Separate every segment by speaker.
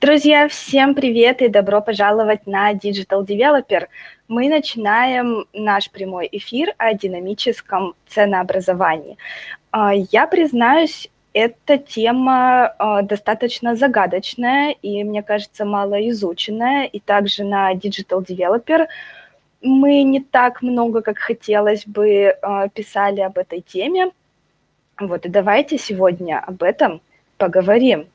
Speaker 1: Друзья, всем привет и добро пожаловать на Digital Developer. Мы начинаем наш прямой эфир о динамическом ценообразовании. А, я признаюсь, эта тема а, достаточно загадочная и, мне кажется, мало изученная. И также на Digital Developer мы не так много, как хотелось бы, а, писали об этой теме. Вот, и давайте сегодня об этом поговорим.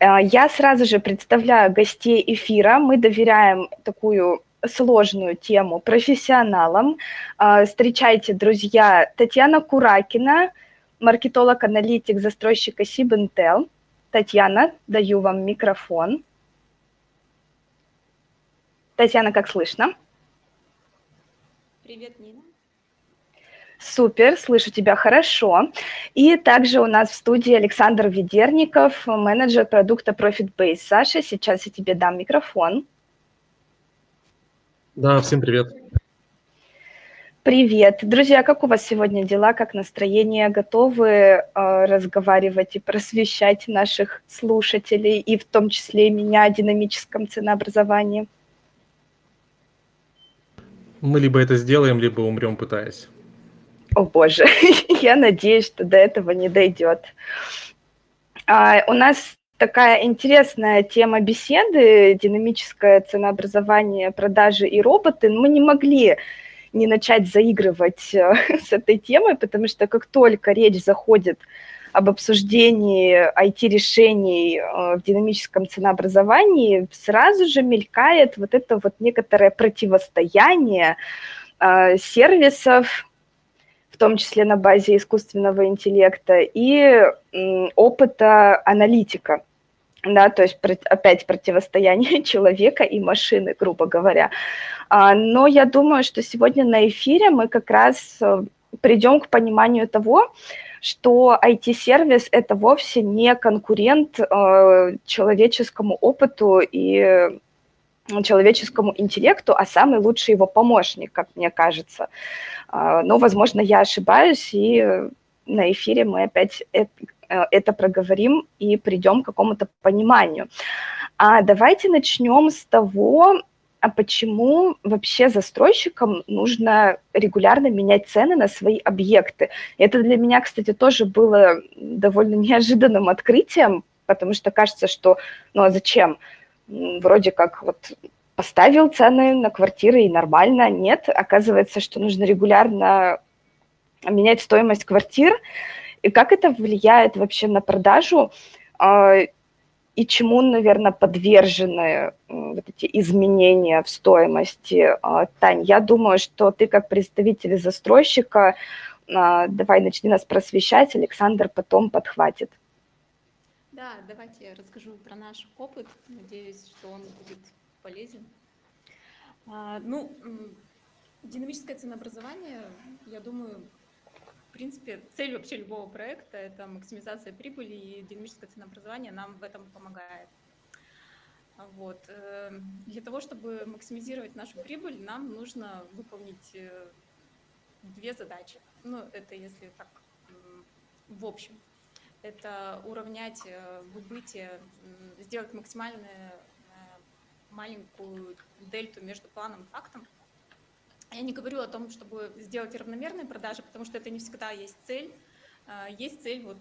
Speaker 1: А, я сразу же представляю гостей эфира. Мы доверяем такую сложную тему профессионалам. А, встречайте, друзья, Татьяна Куракина, маркетолог-аналитик застройщика Сибинтел. Татьяна, даю вам микрофон. Татьяна, как слышно?
Speaker 2: Привет, Нина.
Speaker 1: Супер, слышу тебя хорошо. И также у нас в студии Александр Ведерников, менеджер продукта Profit Base. Саша, сейчас я тебе дам микрофон.
Speaker 3: Да, всем привет.
Speaker 1: Привет. Друзья, как у вас сегодня дела, как настроение? Готовы э, разговаривать и просвещать наших слушателей, и в том числе меня о динамическом ценообразовании?
Speaker 3: Мы либо это сделаем, либо умрем, пытаясь.
Speaker 1: О боже, я надеюсь, что до этого не дойдет. А, у нас такая интересная тема беседы, динамическое ценообразование, продажи и роботы. Мы не могли не начать заигрывать э, с этой темой, потому что как только речь заходит об обсуждении IT-решений э, в динамическом ценообразовании, сразу же мелькает вот это вот некоторое противостояние э, сервисов, том числе на базе искусственного интеллекта, и опыта аналитика. Да, то есть опять противостояние человека и машины, грубо говоря. А, но я думаю, что сегодня на эфире мы как раз э, придем к пониманию того, что IT-сервис – это вовсе не конкурент э, человеческому опыту и человеческому интеллекту, а самый лучший его помощник, как мне кажется. А, но, возможно, я ошибаюсь, и на эфире мы опять это проговорим и придем к какому-то пониманию. А давайте начнем с того, а почему вообще застройщикам нужно регулярно менять цены на свои объекты. Это для меня, кстати, тоже было довольно неожиданным открытием, потому что кажется, что ну а зачем? вроде как вот поставил цены на квартиры и нормально. Нет, оказывается, что нужно регулярно менять стоимость квартир. И как это влияет вообще на продажу? А, и чему, наверное, подвержены вот эти изменения в стоимости? А, Тань, я думаю, что ты как представитель застройщика, а, давай начни нас просвещать, Александр потом подхватит.
Speaker 2: Да, давайте я расскажу про наш опыт. Надеюсь, что он будет полезен. А, ну, динамическое ценообразование, я думаю, в принципе, цель вообще любого проекта – это максимизация прибыли, и динамическое ценообразование нам в этом помогает. Вот. Э, для того, чтобы максимизировать нашу прибыль, нам нужно выполнить э, две задачи. Ну, это если так в общем – это уравнять э, выбытие, сделать максимально э, маленькую дельту между планом и фактом. Я не говорю о том, чтобы сделать равномерные продажи, потому что это не всегда есть цель. Э, есть цель вот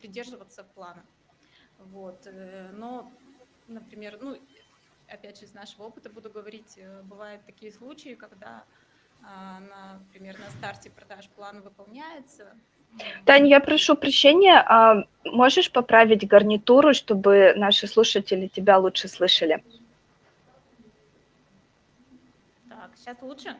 Speaker 2: придерживаться плана. Вот. Но, например, ну, опять же, из нашего опыта буду говорить, бывают такие случаи, когда, например, на старте продаж план выполняется,
Speaker 1: Таня, я прошу прощения, а можешь поправить гарнитуру, чтобы наши слушатели тебя лучше слышали?
Speaker 2: Так, сейчас лучше?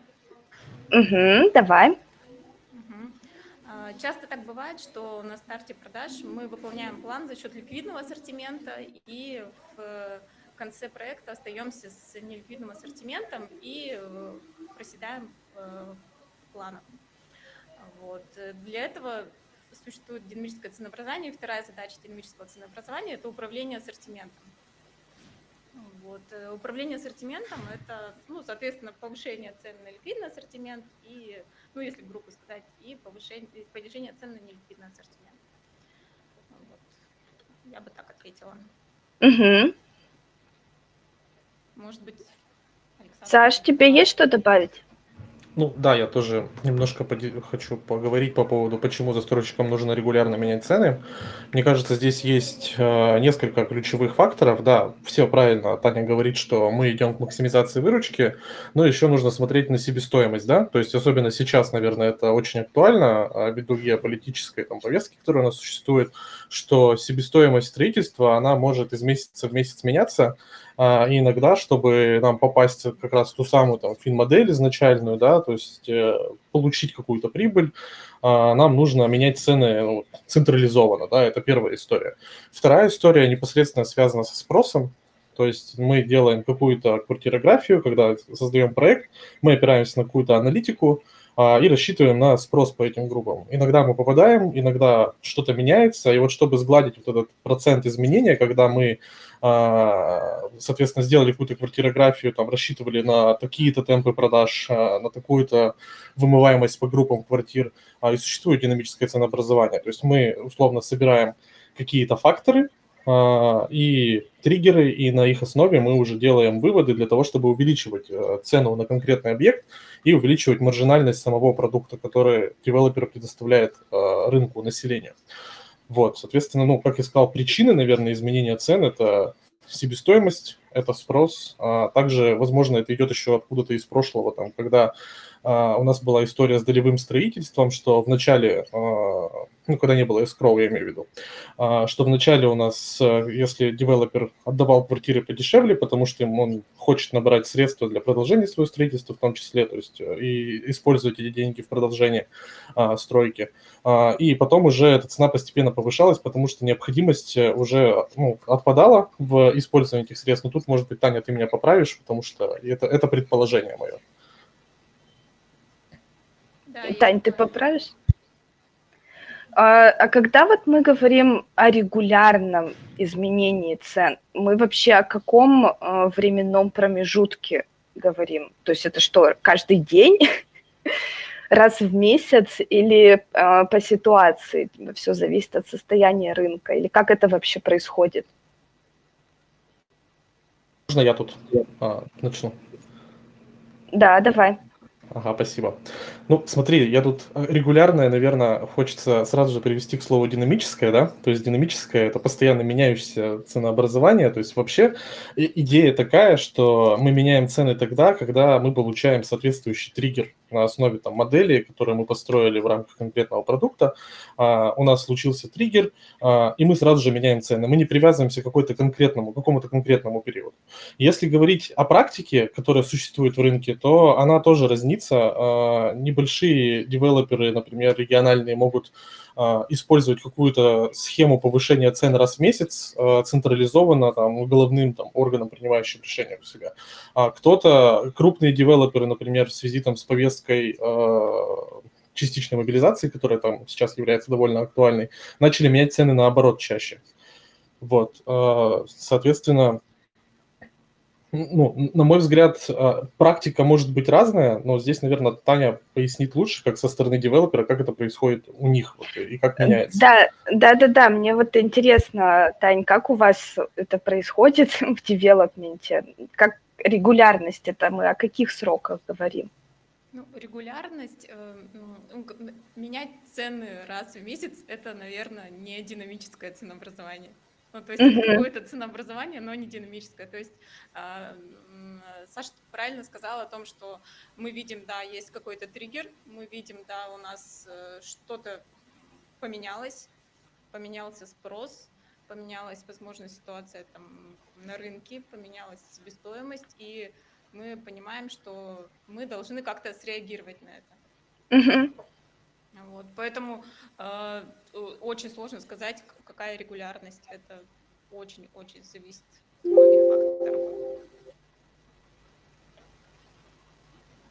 Speaker 1: Угу, давай.
Speaker 2: Угу. Часто так бывает, что на старте продаж мы выполняем план за счет ликвидного ассортимента и в конце проекта остаемся с неликвидным ассортиментом и э, проседаем в э, планах. Вот. Для этого существует динамическое ценообразование. Вторая задача динамического ценообразования – это управление ассортиментом. Вот. Э, управление ассортиментом – это, ну, соответственно, повышение цен на ликвидный ассортимент и, ну, если грубо сказать, и повышение, и понижение цен на неликвидный ассортимент. Вот. Я бы так ответила.
Speaker 1: Мгм.
Speaker 2: Может быть, Александр?
Speaker 1: Саш, тебе есть что добавить?
Speaker 3: Ну да, я тоже немножко хочу поговорить по поводу, почему застройщикам нужно регулярно менять цены. Мне кажется, здесь есть э, несколько ключевых факторов. Да, все правильно, Таня говорит, что мы идем к максимизации выручки, но еще нужно смотреть на себестоимость, да, то есть особенно сейчас, наверное, это очень актуально, а, ввиду геополитической там, повестки, которая у нас существует, что себестоимость строительства, она может из месяца в месяц меняться, а, и иногда, чтобы нам попасть как раз в ту самую там фин-модель изначальную, да, то есть э, получить какую-то прибыль, а, нам нужно менять цены ну, централизованно, да, это первая история. Вторая история непосредственно связана со спросом, то есть мы делаем какую-то квартирографию, когда создаем проект, мы опираемся на какую-то аналитику, а, и рассчитываем на спрос по этим группам. Иногда мы попадаем, иногда что-то меняется, и вот чтобы сгладить вот этот процент изменения, когда мы, соответственно, сделали какую-то квартирографию, там, рассчитывали на такие-то темпы продаж, а, на такую-то вымываемость по группам квартир, и существует динамическое ценообразование. То есть мы, условно, собираем какие-то факторы, и триггеры, и на их основе мы уже делаем выводы для того, чтобы увеличивать э, цену на конкретный объект и увеличивать маржинальность самого продукта, который девелопер предоставляет э, рынку населения. Вот, соответственно, ну, как я сказал, причины, наверное, изменения цен – это себестоимость, это спрос, а также, возможно, это идет еще откуда-то из прошлого, там, когда а, у нас была история с долевым строительством, что в начале, а, ну, когда не было escrow, я имею в виду, а, что в начале у нас, если девелопер отдавал квартиры подешевле, потому что он хочет набрать средства для продолжения своего строительства в том числе, то есть и использовать эти деньги в продолжении стройки. И потом уже эта цена постепенно повышалась, потому что необходимость уже ну, отпадала в использовании этих средств. Но тут, может быть, Таня, ты меня поправишь, потому что это, это предположение мое.
Speaker 2: Да,
Speaker 1: Тань, ты поправишь? А, а когда вот мы говорим о регулярном изменении цен, мы вообще о каком а, временном промежутке говорим? То есть это что, каждый день, раз в месяц или а, по ситуации? Все зависит от состояния рынка. Или как это вообще происходит?
Speaker 3: Можно я тут а, начну?
Speaker 1: Да, давай.
Speaker 3: Ага, спасибо. Ну, смотри, я тут регулярное, наверное, хочется сразу же привести к слову динамическое, да, то есть динамическое – это постоянно меняющееся ценообразование, то есть вообще идея такая, что мы меняем цены тогда, когда мы получаем соответствующий триггер на основе там, модели, которые мы построили в рамках конкретного продукта, а, у нас случился триггер, а, и мы сразу же меняем цены. Мы не привязываемся к какой-то конкретному, какому-то конкретному периоду. Если говорить о практике, которая существует в рынке, то она тоже разнится. А, небольшие девелоперы, например, региональные, могут а, использовать какую-то схему повышения цен раз в месяц а, централизованно там, головным там, органом, принимающим решения у себя. А кто-то, крупные девелоперы, например, в связи там, с повесткой частичной мобилизации, которая там сейчас является довольно актуальной, начали менять цены наоборот чаще. Вот, соответственно, ну, на мой взгляд, а, практика может быть разная, но здесь, наверное, Таня пояснит лучше, как со стороны девелопера, как это происходит у них вот, и как меняется.
Speaker 1: Да, да, да, да. Мне вот интересно, Тань, как у вас это происходит в девелопменте? Как регулярность это мы о каких сроках говорим?
Speaker 2: Ну, регулярность, э, ну, менять цены раз в месяц, это, наверное, не динамическое ценообразование. Ну, то есть это какое-то ценообразование, но не динамическое. То есть а, Саша правильно сказала о том, что мы видим, да, есть какой-то триггер, мы видим, да, у нас э, что-то поменялось, поменялся спрос, поменялась, возможно, ситуация там на рынке, поменялась себестоимость, и мы понимаем, что мы должны как-то среагировать на это. Вот, поэтому э, очень сложно сказать, какая регулярность. Это очень-очень зависит от многих факторов.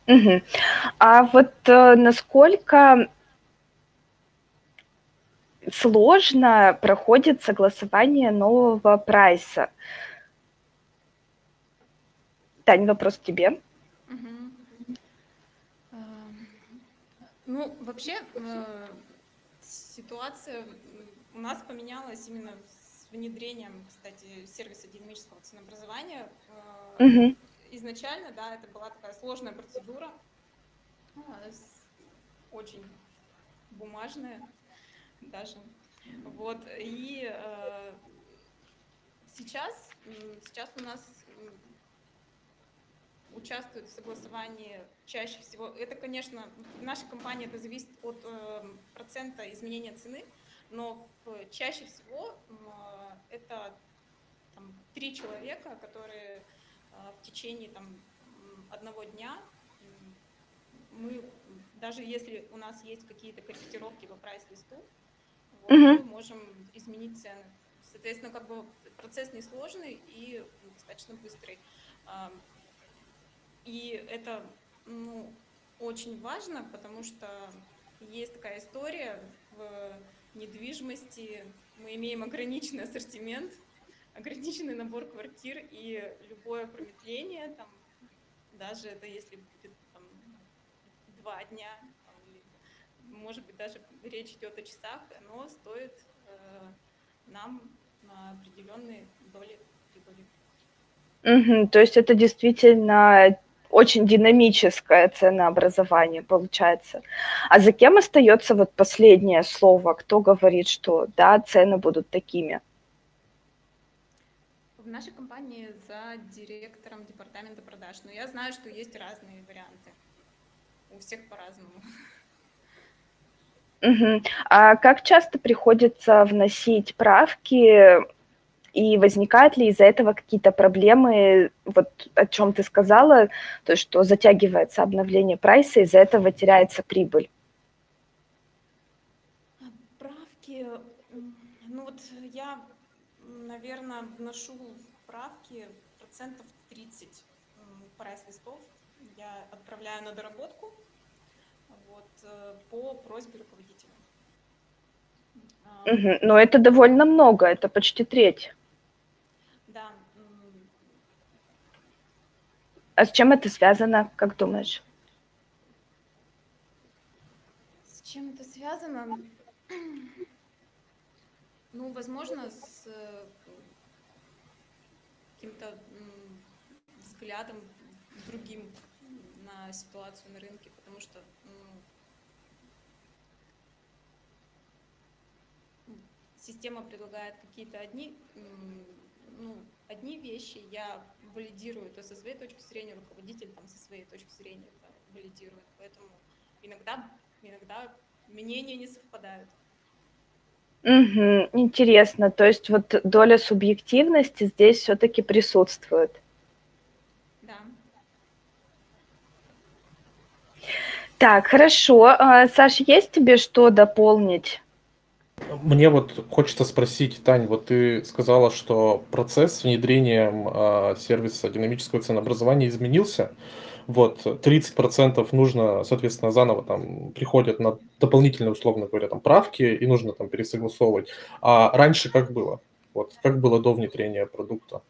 Speaker 1: Угу. А вот э, насколько сложно проходит согласование нового прайса? Тань, вопрос тебе.
Speaker 2: Ну, вообще, э, ситуация у нас поменялась именно внедрением, кстати, сервиса динамического ценообразования э,
Speaker 1: Мгм.
Speaker 2: изначально, да, это была такая сложная процедура, с- очень бумажная даже. Вот, и э, сейчас, сейчас у нас участвуют в согласовании чаще всего. Это, конечно, в нашей компании это зависит от э, процента изменения цены, но в- чаще всего э, это там, три человека, которые э, в течение там, одного дня мы, даже если у нас есть какие-то корректировки по прайс-листу, вот,
Speaker 1: Мгм.
Speaker 2: мы можем изменить цены. Соответственно, как бы процесс несложный и достаточно быстрый. И это ну, очень важно, потому что есть такая история в недвижимости. Мы имеем ограниченный ассортимент, ограниченный набор квартир, и любое промедление, там, даже это если будет там, два дня, там, или, может быть, даже речь идет о часах, оно стоит э, нам на определенные доли прибыли.
Speaker 1: Мгм. То есть это действительно очень динамическое ценообразование получается. А за кем остается вот последнее слово? Кто говорит, что да, цены будут такими?
Speaker 2: В нашей компании за директором департамента продаж, но я знаю, что есть разные варианты. У всех по-разному.
Speaker 1: Мгм. А как часто приходится вносить правки и возникают ли из-за этого какие-то проблемы, вот о чем ты сказала, то, что затягивается обновление прайса, из-за этого теряется прибыль?
Speaker 2: Правки, ну вот я, наверное, вношу правки процентов 30 м, прайс-листов. Я отправляю на доработку вот, э, по просьбе руководителя.
Speaker 1: Мгм. Но это довольно много, это почти треть.
Speaker 2: Да, м,
Speaker 1: А с чем это связано, как думаешь?
Speaker 2: С чем это связано? Ну, возможно, с э, каким-то взглядом другим на ситуацию на рынке, потому что м, система предлагает какие-то одни, ну, одни вещи, я валидирую это со своей точки зрения, руководитель там со своей точки зрения это валидирует, поэтому иногда, иногда мнения не совпадают.
Speaker 1: Мгм. Интересно, то есть вот доля субъективности здесь все-таки присутствует.
Speaker 2: Да.
Speaker 1: Так, хорошо. А, Саш, есть тебе что дополнить?
Speaker 3: Мне вот хочется спросить, Тань, вот ты сказала, что процесс внедрения а, сервиса динамического ценообразования изменился. Вот, 30% нужно, соответственно, заново там приходят на дополнительные, условно говоря, там правки, и нужно там пересогласовывать. А раньше как было? Вот, как было до внедрения продукта?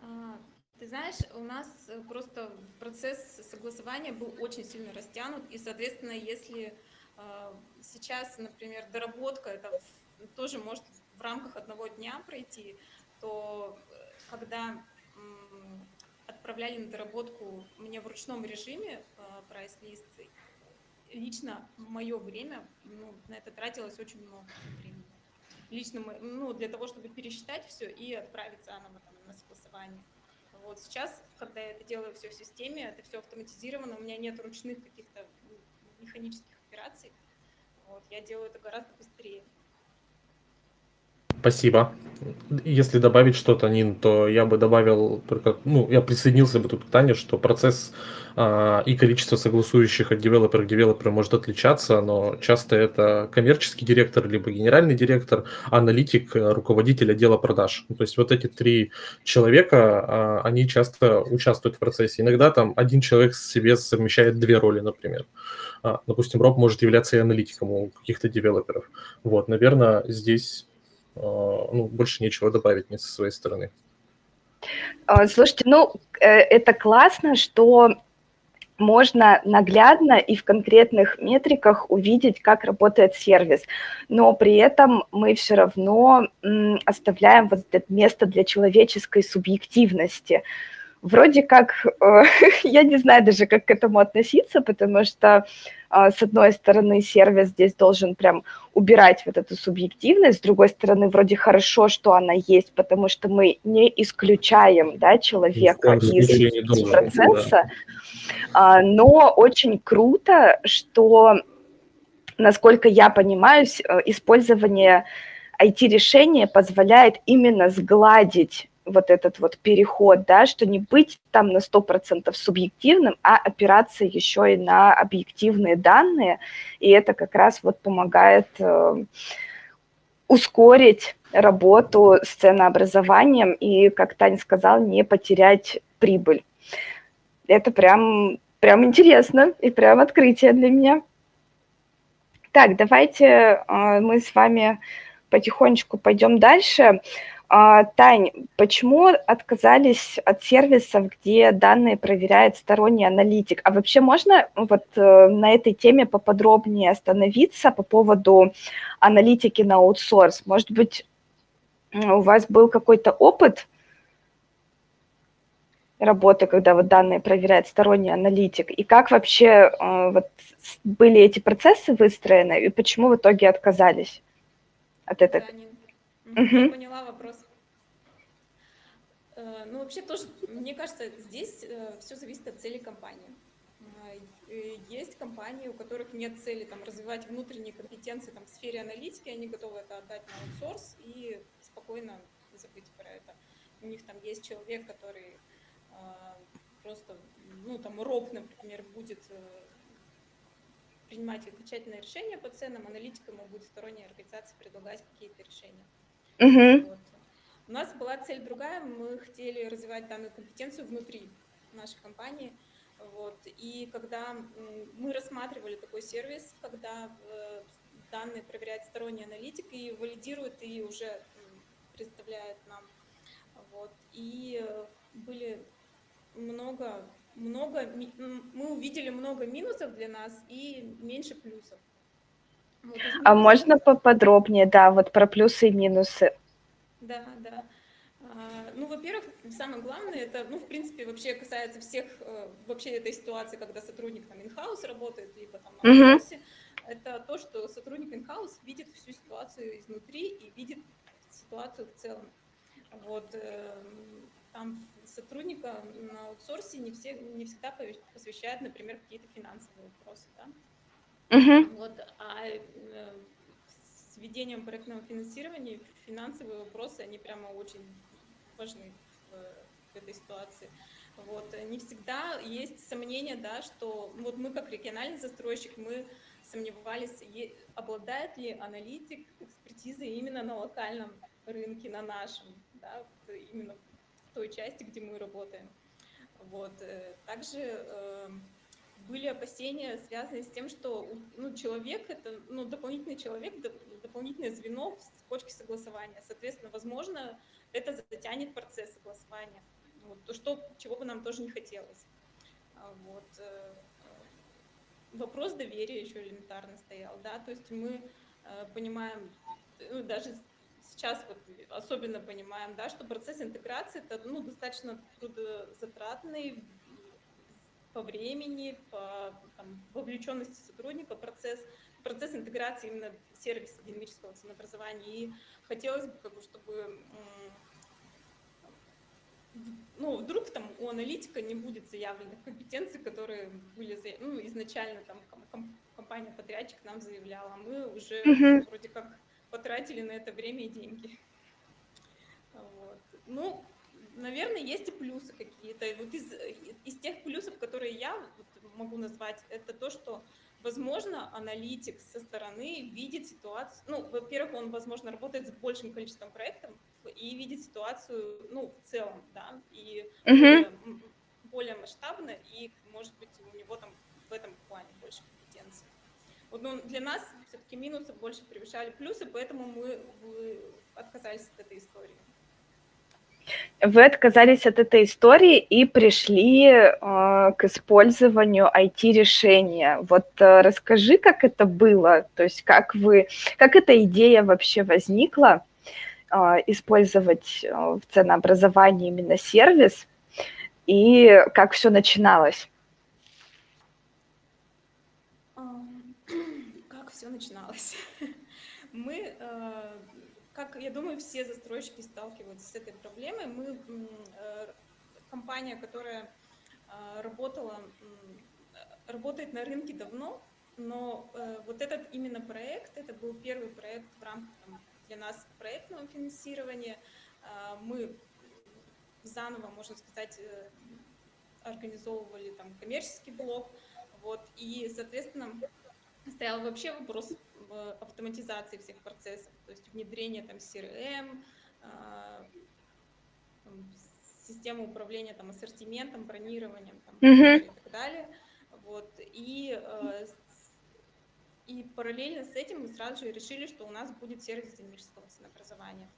Speaker 2: А, Ты знаешь, у нас э, просто процесс согласования был очень сильно растянут, и, соответственно, если сейчас, например, доработка, это тоже может в рамках одного дня пройти, то э, когда отправляли на доработку мне в ручном режиме а, прайс-лист, лично в мое время ну, на это тратилось очень много времени. Лично мы, ну, для того, чтобы пересчитать все и отправить заново там, на согласование. Вот сейчас, когда я это делаю все в системе, это все автоматизировано, у меня нет ручных каких-то механических операций. Вот, я делаю это гораздо быстрее.
Speaker 3: Спасибо. Если добавить что-то, Нин, то я бы добавил только, ну, я присоединился бы тут к Тане, что процесс а, и количество согласующих от девелопера к девелоперу может отличаться, но часто это коммерческий директор, либо генеральный директор, аналитик, э, руководитель отдела продаж. Ну, То есть вот эти три человека, а, они часто участвуют в процессе. Иногда там один человек себе совмещает две роли, например. А, Допустим, Роб может являться и аналитиком у каких-то девелоперов. Вот, наверное, здесь а, ну, больше нечего добавить мне со своей стороны.
Speaker 1: А, Слушайте, ну, э, это классно, что можно наглядно и в конкретных метриках увидеть, как работает сервис, но при этом мы все равно оставляем вот это место для человеческой субъективности. Вроде как, э, я не знаю даже, как к этому относиться, потому что, э, с одной стороны, сервис здесь должен прям убирать вот эту субъективность, с другой стороны, вроде хорошо, что она есть, потому что мы не исключаем да, человека из процесса, да. А, но очень круто, что, насколько я понимаю, э, использование IT-решения позволяет именно сгладить вот этот вот переход, да, что не быть там на 100% субъективным, а опираться еще и на объективные данные, и это как раз вот помогает э, ускорить работу с ценообразованием и, как Таня сказала, не потерять прибыль это прям, прям интересно и прям открытие для меня. Так, давайте э, мы с вами потихонечку пойдем дальше. Тань, почему отказались от сервисов, где данные проверяет сторонний аналитик? А вообще можно вот э, на этой теме поподробнее остановиться по поводу аналитики на аутсорс? Может быть, у вас был какой-то опыт, работы, когда вот данные проверяет сторонний аналитик, и как вообще э, вот были эти процессы выстроены, и почему в итоге отказались от этого?
Speaker 2: Угу. Я поняла вопрос. Э, ну, вообще тоже, мне кажется, здесь э, все зависит от цели компании. Есть компании, у которых нет цели там, развивать внутренние компетенции там, в сфере аналитики, они готовы это отдать на аутсорс и спокойно забыть про это. У них там есть человек, который просто, ну, там, РОП, например, будет э, принимать окончательное решение по ценам, аналитикам ему будет сторонняя организация предлагать какие-то решения.
Speaker 1: Uh-huh.
Speaker 2: Вот. У нас была цель другая, мы хотели развивать данную компетенцию внутри нашей компании. Вот. И когда мы рассматривали такой сервис, когда э, данные проверяет сторонний аналитик и валидирует, и уже представляет нам. Вот. И э, были много, много, мы увидели много минусов для нас и меньше плюсов.
Speaker 1: Вот а можно поподробнее, да, вот про плюсы и минусы?
Speaker 2: Да, да. А, ну, во-первых, самое главное, это, ну, в принципе, вообще касается всех, э, вообще этой ситуации, когда сотрудник там in-house работает, либо там на uh-huh. это то, что сотрудник in-house видит всю ситуацию изнутри и видит ситуацию в целом. Вот, эм, там сотрудника на аутсорсе не, все, не всегда посвящают, например, какие-то финансовые вопросы. Да?
Speaker 1: Uh-huh.
Speaker 2: Вот, а э, с ведением проектного финансирования финансовые вопросы, они прямо очень важны в, в этой ситуации. Вот. Не всегда есть сомнения, да, что вот мы как региональный застройщик, мы сомневались, обладает ли аналитик экспертизой именно на локальном рынке, на нашем, да, именно той части, где мы работаем. Вот. Э, также э, были опасения, связанные с тем, что ну, человек — это ну, дополнительный человек, дополнительное звено в цепочке согласования. Соответственно, возможно, это затянет процесс согласования. Вот, то, что, чего бы нам тоже не хотелось. А вот. Э, вопрос доверия еще элементарно стоял. Да? То есть мы понимаем, ну, даже сейчас вот особенно понимаем, да, что процесс интеграции это ну, достаточно трудозатратный по времени, по там, вовлеченности сотрудника процесс, процесс интеграции именно в сервисе динамического ценообразования. И хотелось бы, как бы, чтобы ну, вдруг там у аналитика не будет заявленных компетенций, которые были ну, изначально там компания-подрядчик нам заявляла, а мы уже uh-huh. вроде как потратили на это время и деньги. Вот. Ну, наверное, есть и плюсы какие-то. Вот из, из тех плюсов, которые я вот могу назвать, это то, что, возможно, аналитик со стороны видит ситуацию. Ну, во-первых, он, возможно, работает с большим количеством проектов и видит ситуацию, ну, в целом, да, и uh-huh. более, более масштабно, и, может быть, у него там в этом плане больше компетенции. Вот, ну, для нас все-таки минусы больше превышали плюсы, поэтому мы отказались от этой истории.
Speaker 1: Вы отказались от этой истории и пришли э, к использованию IT-решения. Вот э, расскажи, как это было, то есть как вы, как эта идея вообще возникла, э, использовать в ценообразовании именно сервис, и как все начиналось?
Speaker 2: Как все начиналось? Мы э, как я думаю, все застройщики сталкиваются с этой проблемой. Мы э, компания, которая э, работала, работает на рынке давно, но э, вот этот именно проект, это был первый проект в рамках для нас проектного финансирования. Мы заново, можно сказать, организовывали там коммерческий блок, вот, и, соответственно, стоял вообще вопрос в автоматизации всех процессов, то есть внедрение там CRM, а, системы управления там ассортиментом, бронированием там, mm-hmm. и так далее. Вот. И, э, и параллельно с этим мы сразу же решили, что у нас будет сервис динамического ценообразования.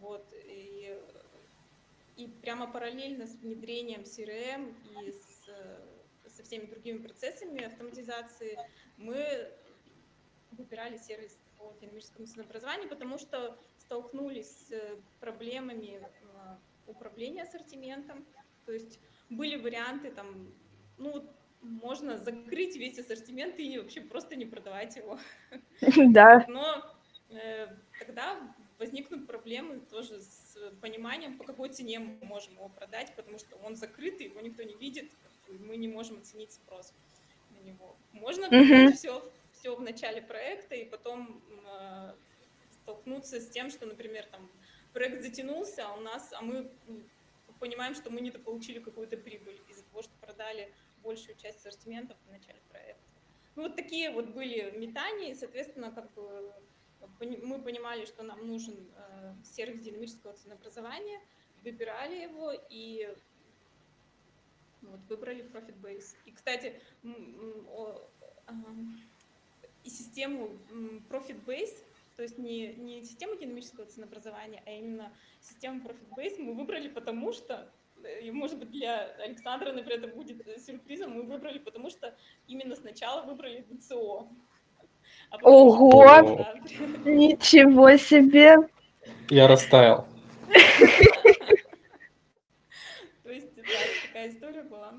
Speaker 2: Вот. И, и прямо параллельно с внедрением CRM и с, со всеми другими процессами автоматизации мы выбирали сервис по динамическому ценообразованию, потому что столкнулись с проблемами э, управления ассортиментом. То есть были варианты там, ну, можно закрыть весь ассортимент и вообще просто не продавать его.
Speaker 1: Да.
Speaker 2: Но э, тогда возникнут проблемы тоже с пониманием, по какой цене мы можем его продать, потому что он закрытый, его никто не видит, мы не можем оценить спрос на него. Можно uh-huh. все все в начале проекта и потом э, столкнуться с тем, что, например, там проект затянулся, а у нас, а мы понимаем, что мы не получили какую-то прибыль из-за того, что продали большую часть ассортиментов в начале проекта. Ну, вот такие вот были метания, и, соответственно, как бы мы понимали, что нам нужен э, сервис динамического ценообразования, выбирали его и вот, выбрали Profit Base. И, кстати, и систему Profit Base, то есть не, не систему динамического ценообразования, а именно систему Profit Base мы выбрали потому, что, э, и может быть для Александра, например, это будет сюрпризом, мы выбрали потому, что именно сначала выбрали ДЦО.
Speaker 1: А Ого! Ничего себе!
Speaker 3: Я растаял.
Speaker 2: То есть, да, такая история была.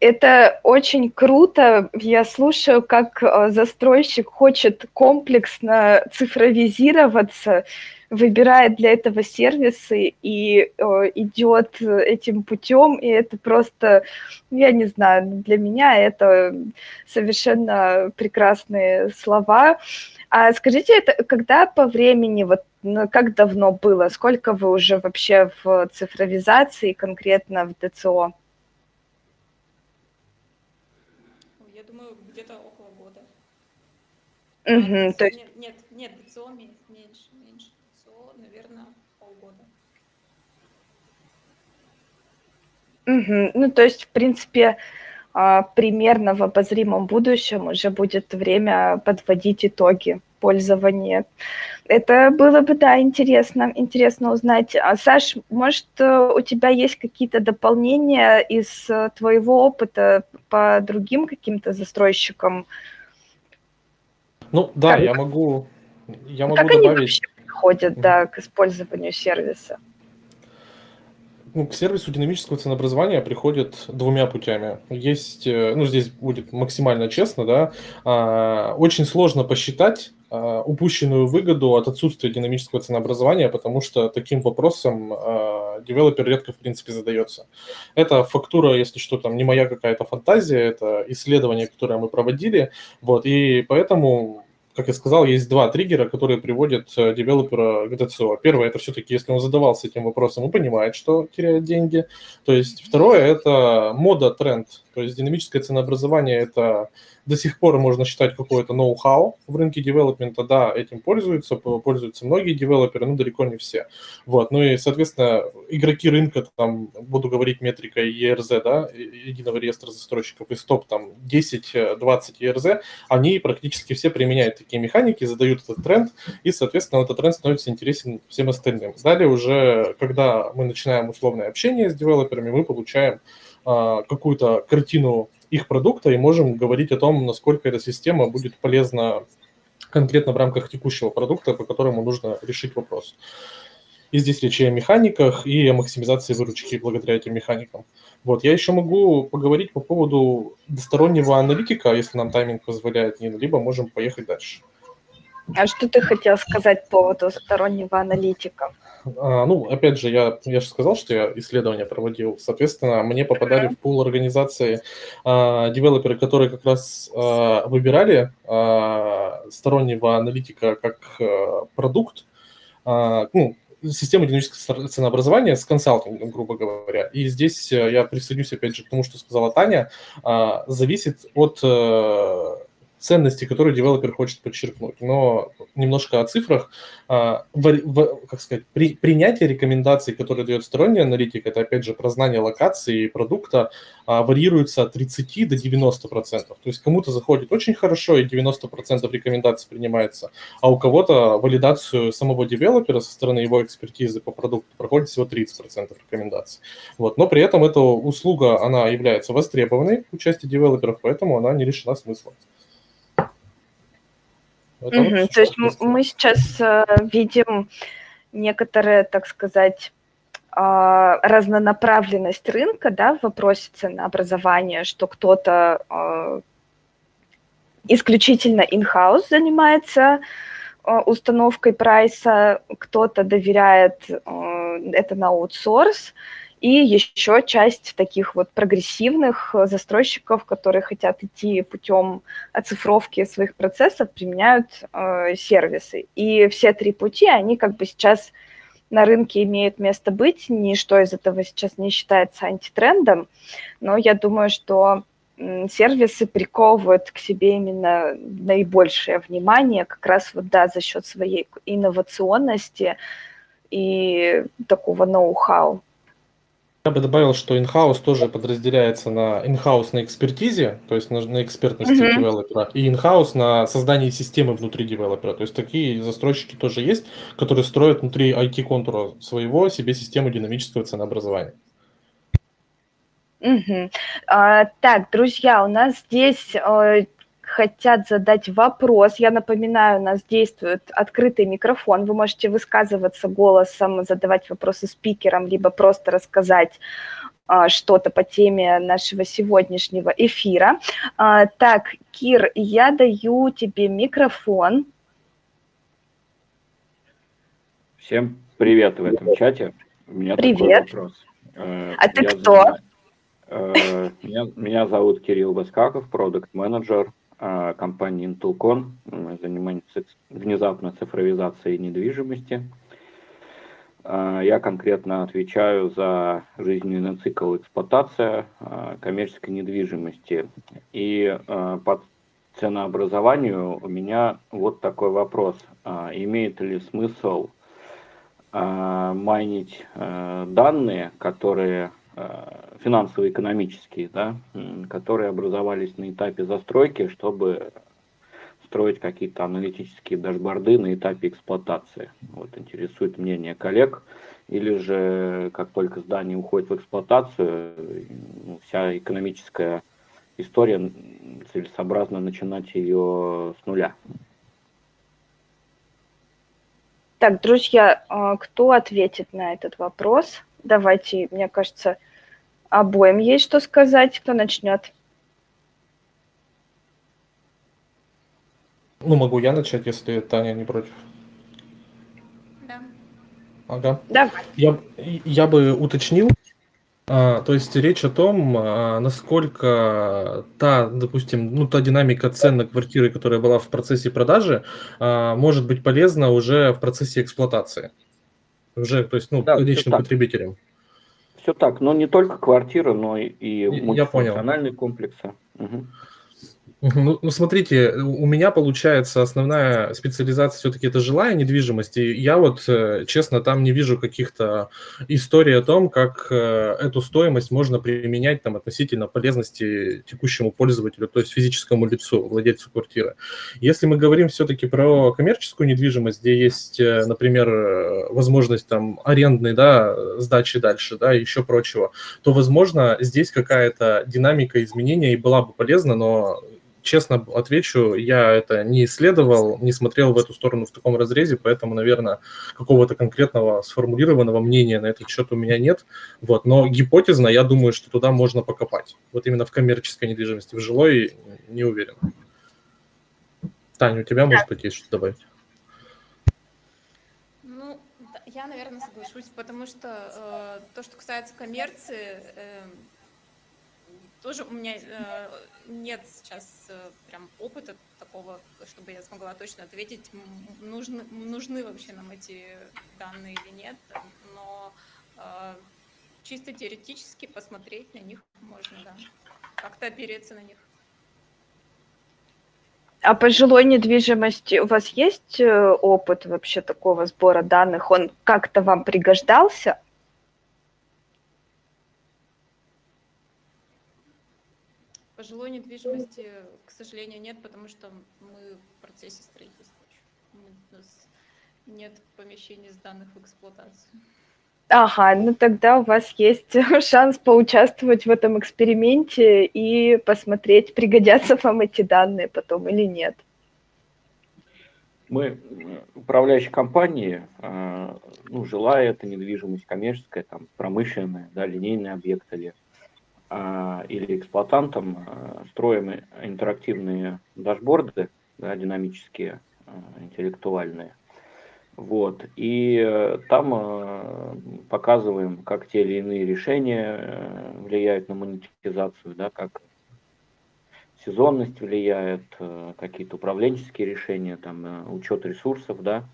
Speaker 1: Это очень круто. Я слушаю, как э, застройщик хочет комплексно цифровизироваться, выбирает для этого сервисы и э, идет этим путем, и это просто, я не знаю, для меня это совершенно прекрасные слова. А скажите, это когда по времени, вот ну, как давно было, сколько вы уже вообще в цифровизации, конкретно в ДЦО?
Speaker 2: Угу, то есть... Нет, нет, нет, ДЦО меньше, меньше ДЦО, наверное, полгода.
Speaker 1: Угу. Ну, то есть, в принципе, а, примерно в обозримом будущем уже будет время подводить итоги пользования. Это было бы, да, интересно, интересно узнать. А, Саш, может, у тебя есть какие-то дополнения из э, твоего опыта по другим каким-то застройщикам,
Speaker 3: ну да, как, я могу, я могу как добавить. Они вообще
Speaker 1: приходят, да, к использованию сервиса?
Speaker 3: Ну, к сервису динамического ценообразования приходят двумя путями. Есть, э, ну, здесь будет максимально честно, да, а, очень сложно посчитать упущенную выгоду от отсутствия динамического ценообразования, потому что таким вопросом а, девелопер редко, в принципе, задается. Это фактура, если что, там не моя какая-то фантазия, это исследование, которое мы проводили, вот, и поэтому как я сказал, есть два триггера, которые приводят э, девелопера к ДЦО. Первое, это все-таки, если он задавался этим вопросом и понимает, что теряет деньги. То есть второе, это мода, тренд. То есть динамическое ценообразование – это до сих пор можно считать какое-то ноу-хау в рынке девелопмента. Да, этим пользуются, пользуются многие девелоперы, но далеко не все. Вот. Ну и, соответственно, игроки рынка, там, буду говорить метрикой ERZ, да, единого реестра застройщиков, из топ там 10-20 ERZ, они практически все применяют такие механики, задают этот тренд, и, соответственно, этот тренд становится интересен всем остальным. Далее уже, когда мы начинаем условное общение с девелоперами, мы получаем а, какую-то картину их продукта и можем говорить о том, насколько эта система будет полезна конкретно в рамках текущего продукта, по которому нужно решить вопрос. И здесь речь и о механиках, и о максимизации выручки благодаря этим механикам. Вот, я еще могу поговорить по поводу двустороннего аналитика, если нам тайминг позволяет, либо можем поехать дальше.
Speaker 1: А что ты хотел сказать по поводу стороннего аналитика?
Speaker 3: А, ну, опять же, я, я же сказал, что я исследования проводил. Соответственно, мне попадали в пул организации а, девелоперы, которые как раз а, выбирали а, стороннего аналитика как а, продукт, а, ну, систему динамического ценообразования с консалтингом, грубо говоря. И здесь э, я присоединюсь опять же к тому, что сказала Таня, а, зависит от э, ценности, которые девелопер хочет подчеркнуть. Но немножко о цифрах. А, в, в, как сказать, при, принятие рекомендаций, которые дает сторонний аналитик, это опять же про знание локации и продукта, а, варьируется от 30 до 90 процентов. То есть кому-то заходит очень хорошо и 90 процентов рекомендаций принимается, а у кого-то валидацию самого девелопера со стороны его экспертизы по продукту проходит всего 30 процентов рекомендаций. Вот. Но при этом эта услуга, она является востребованной у части девелоперов, поэтому она не лишена смысла.
Speaker 1: Угу, вот то есть мы сейчас э, видим некоторые, так сказать, э, разнонаправленность рынка да, в вопросе ценообразования, что кто-то э, исключительно in-house занимается э, установкой прайса, кто-то доверяет э, это на аутсорс, и еще часть таких вот прогрессивных э, застройщиков, которые хотят идти путем оцифровки своих процессов, применяют э, сервисы. И все три пути, они как бы сейчас на рынке имеют место быть. Ничто из этого сейчас не считается антитрендом, но я думаю, что сервисы приковывают к себе именно наибольшее внимание как раз вот, да, за счет своей инновационности и такого ноу-хау.
Speaker 3: Я бы добавил, что in-house тоже подразделяется на in-house на экспертизе, то есть на, на экспертности mm-hmm. девелопера, и in-house на создании системы внутри девелопера. То есть такие застройщики тоже есть, которые строят внутри IT-контура своего себе систему динамического ценообразования.
Speaker 1: Угу. А, так, друзья, у нас здесь э, хотят задать вопрос. Я напоминаю, у нас действует открытый микрофон. Вы можете высказываться голосом, задавать вопросы спикерам, либо просто рассказать а, что-то по теме нашего сегодняшнего эфира. А, так, Кир, я даю тебе микрофон.
Speaker 4: Всем привет в этом чате.
Speaker 1: У меня привет. такой вопрос. Э, а ты кто?
Speaker 4: Э, меня, меня зовут Кирилл Баскаков, продукт-менеджер а, компании Intelcon. Мы занимаемся внезапно цифровизацией недвижимости. А, я конкретно отвечаю за жизненный цикл эксплуатация а, коммерческой недвижимости. И по ценообразованию у меня вот такой вопрос. Имеет ли смысл майнить данные, которые финансово-экономические, да, которые образовались на этапе застройки, чтобы строить какие-то аналитические дашборды на этапе эксплуатации. Вот интересует мнение коллег. Или же, как только здание уходит в эксплуатацию, ну, вся экономическая история, целесообразно начинать ее с нуля.
Speaker 1: Так, друзья, а кто ответит на этот вопрос? Давайте, мне кажется, обоим есть что сказать. Кто начнет?
Speaker 3: Ну, могу я начать, если Таня не против.
Speaker 2: Да.
Speaker 3: Ага.
Speaker 1: Давай.
Speaker 3: Я, я бы уточнил, а, то есть речь о том, а, насколько та, допустим, ну, та динамика цен на квартиры, которая была в процессе продажи, а, может быть полезна уже в процессе эксплуатации. Уже, то есть, ну, да, конечным потребителям.
Speaker 4: Все так, но не только квартира, но и мультифункциональные комплексы. Угу.
Speaker 3: Ну, ну, смотрите, у меня получается основная специализация все-таки это жилая недвижимость. И я вот, э, честно, там не вижу каких-то историй о том, как э, эту стоимость можно применять там относительно полезности текущему пользователю, то есть физическому лицу, владельцу квартиры. Если мы говорим все-таки про коммерческую недвижимость, где есть, э, например, возможность там арендной, да, сдачи дальше, да, и еще прочего, то, возможно, здесь какая-то динамика изменения и была бы полезна, но честно отвечу, я это не исследовал, не смотрел в эту сторону в таком разрезе, поэтому, наверное, какого-то конкретного сформулированного мнения на этот счет у меня нет. Вот, но гипотезно, я думаю, что туда можно покопать. Вот именно в коммерческой недвижимости, в жилой не уверен. Таня, у тебя, может быть, есть что добавить?
Speaker 2: Ну, я, наверное, соглашусь, потому что э, то, что касается коммерции, э, тоже у меня э, нет сейчас э, прям опыта такого, чтобы я смогла точно ответить, нужны, нужны вообще нам эти данные или нет, но э, чисто теоретически посмотреть на них можно, да, как-то опереться на них.
Speaker 1: А по жилой недвижимости у вас есть э, опыт вообще такого сбора данных? Он как-то вам пригождался?
Speaker 2: По жилой недвижимости, к сожалению, нет, потому что мы в процессе строительства. У нас нет помещений сданных в эксплуатацию.
Speaker 1: Ага, ну тогда у вас есть шанс поучаствовать в этом эксперименте и посмотреть, пригодятся вам эти данные потом или нет.
Speaker 4: Мы управляющие компании, э, ну, жилая это недвижимость коммерческая, там, промышленная, да, линейные объекты или или эксплуатантам а, строим интерактивные дашборды, да, динамические, а, интеллектуальные. Вот. И э, там э, показываем, как те или иные решения э, влияют на монетизацию, да, как сезонность влияет, какие-то управленческие решения, там, учет ресурсов, да,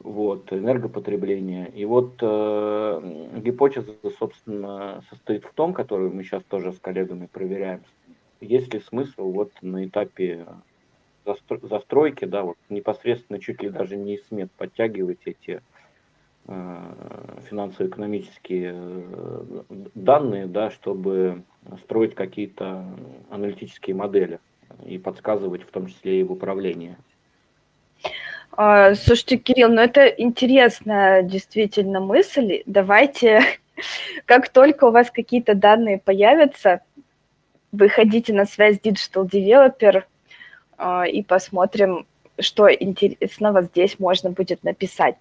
Speaker 4: вот, энергопотребление. И вот э, гипотеза, собственно, состоит в том, которую мы сейчас тоже с коллегами проверяем, есть ли смысл вот на этапе застройки, да, вот непосредственно чуть ли даже не смет подтягивать эти э, финансово-экономические э, данные, да, чтобы строить какие-то аналитические модели и подсказывать в том числе и в управлении.
Speaker 1: А, слушайте, Кирилл, ну это интересная действительно мысль. Давайте, как только у вас какие-то данные появятся, выходите на связь Digital Developer а, и посмотрим, что интересного здесь можно будет написать.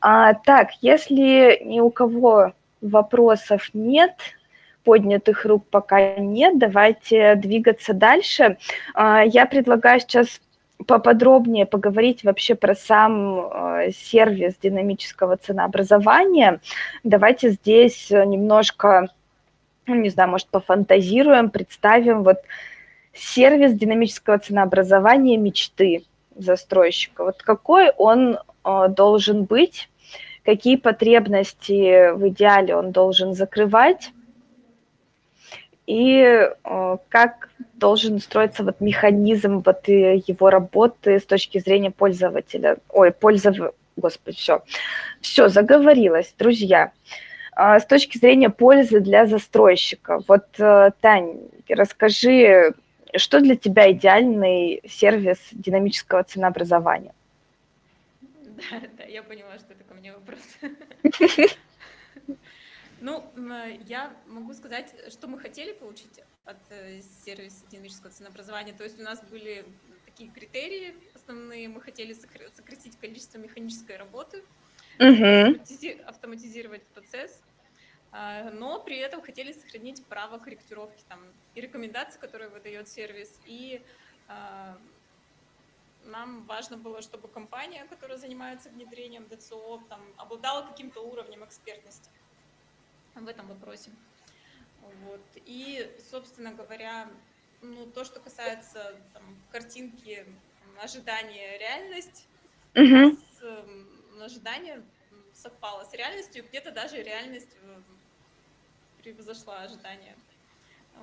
Speaker 1: А, так, если ни у кого вопросов нет, поднятых рук пока нет, давайте двигаться дальше. А, я предлагаю сейчас поподробнее поговорить вообще про сам э, сервис динамического ценообразования. Давайте здесь немножко, ну, не знаю, может, пофантазируем, представим вот сервис динамического ценообразования мечты застройщика. Вот какой он э, должен быть, какие потребности в идеале он должен закрывать, и э, как должен строиться вот механизм вот его работы с точки зрения пользователя. Ой, пользов... Господи, все. Все, заговорилась, друзья. Э, с точки зрения пользы для застройщика. Вот, э, Тань, расскажи, что для тебя идеальный сервис динамического ценообразования?
Speaker 2: Да, да, я поняла, что это ко мне вопрос. Ну, я могу сказать, что мы хотели получить от э, сервиса динамического ценообразования. То есть у нас были такие критерии основные. Мы хотели сократить количество механической работы, uh-huh. автоматизировать процесс, а, но при этом хотели сохранить право корректировки там, и рекомендации, которые выдает сервис, и а, нам важно было, чтобы компания, которая занимается внедрением ДЦО, там, обладала каким-то уровнем экспертности в этом вопросе. Вот. И, собственно говоря, ну, то, что касается там, картинки, ожидания, реальность, uh-huh. с, э, ожидание совпало с реальностью, где-то даже реальность э, превзошла ожидания.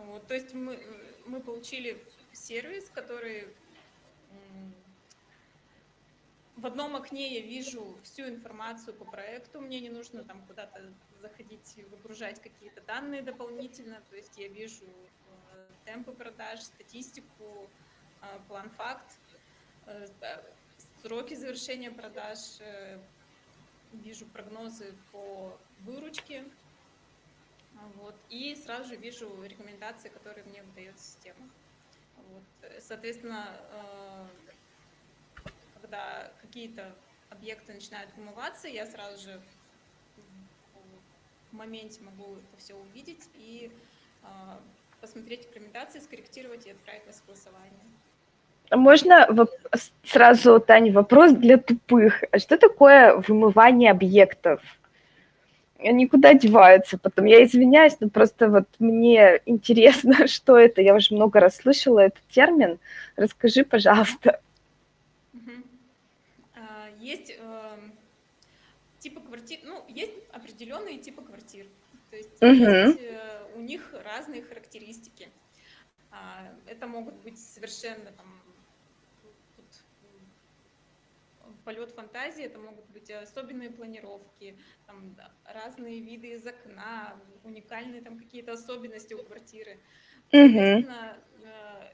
Speaker 2: Вот, то есть мы, мы получили сервис, который в одном окне я вижу всю информацию по проекту, мне не нужно там куда-то заходить выгружать какие-то данные дополнительно, то есть я вижу э, темпы продаж, статистику, э, план факт, э, сроки завершения продаж, вижу прогнозы по выручке, вот, и сразу же вижу рекомендации, которые мне выдает система. Вот, соответственно, когда какие-то объекты начинают вымываться, я сразу же в моменте могу это все увидеть и а, посмотреть рекомендации, скорректировать и отправить на согласование.
Speaker 1: А Можно сразу, Таня, вопрос для тупых. А что такое вымывание объектов? Они куда деваются потом? Я извиняюсь, но просто вот мне интересно, что это. Я уже много раз слышала этот термин. Расскажи, пожалуйста.
Speaker 2: Есть эм, типы квартир, ну, есть определенные типы квартир. То есть
Speaker 1: Мгм.
Speaker 2: есть, э, у них разные характеристики. А, Это могут быть совершенно там полет фантазии, это могут быть особенные планировки, там, да, разные виды из окна, уникальные там какие-то особенности у квартиры. Соответственно, э,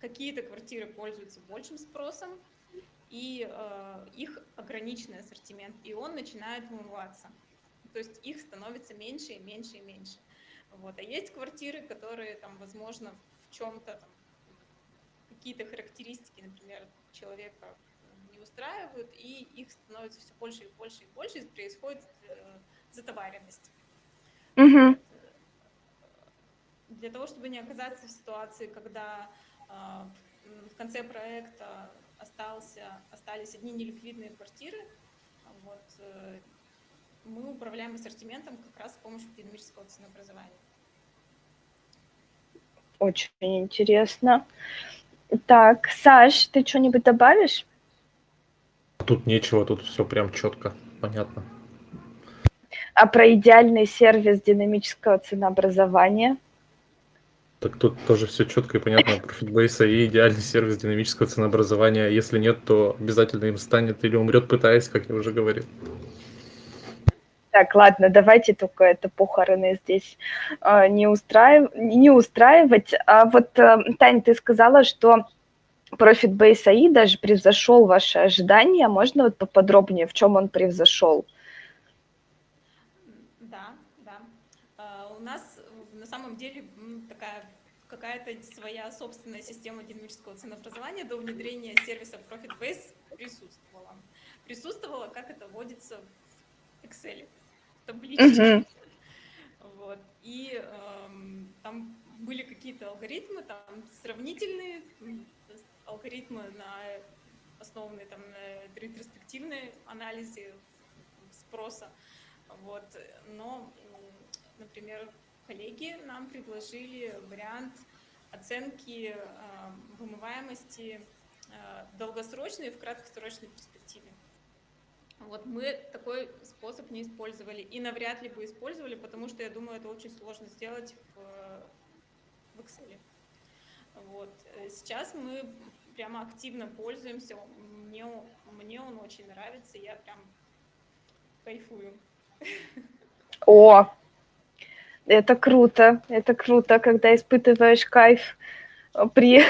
Speaker 2: какие-то квартиры пользуются большим спросом, и э, их ограниченный ассортимент, и он начинает вымываться. То есть их становится меньше и меньше и меньше. Вот. А есть квартиры, которые, там, возможно, в чем-то какие-то характеристики, например, человека не устраивают, и их становится все больше и больше и больше, и происходит э, затоваренность.
Speaker 1: Мгм.
Speaker 2: Для того, чтобы не оказаться в ситуации, когда м, в конце проекта остался, остались одни неликвидные квартиры, вот, э, мы управляем ассортиментом как раз с помощью динамического ценообразования.
Speaker 1: Очень интересно. Так, Саш, ты что-нибудь добавишь?
Speaker 3: Тут нечего, тут все прям четко, понятно.
Speaker 1: А про идеальный сервис динамического ценообразования?
Speaker 3: Так тут тоже все четко и понятно про Fitbase и идеальный сервис динамического ценообразования. Если нет, то обязательно им станет или умрет, пытаясь, как я уже говорил.
Speaker 1: Так, ладно, давайте только это похороны здесь э, не, устраив... не устраивать. А вот, э, Тань, ты сказала, что Base AI даже превзошел ваши ожидания. Можно вот поподробнее, в чем он превзошел?
Speaker 2: Да, да. А, У нас э, на самом деле м, такая какая-то своя собственная система динамического ценообразования до внедрения сервиса ProfitBase присутствовала. Присутствовала, как это вводится в Excel, в табличке. Вот. И эм, там были какие-то алгоритмы, там сравнительные алгоритмы, на, основанные там, на ретроспективной анализе спроса. Вот. Но, например, коллеги нам предложили вариант оценки э, вымываемости э, долгосрочной и в краткосрочной перспективе. Вот мы такой способ не использовали и навряд ли бы использовали, потому что я думаю, это очень сложно сделать в, в Excel. Вот. Сейчас мы прямо активно пользуемся. Мне, мне он очень нравится, я прям кайфую.
Speaker 1: О, это круто, это круто, когда испытываешь кайф э, при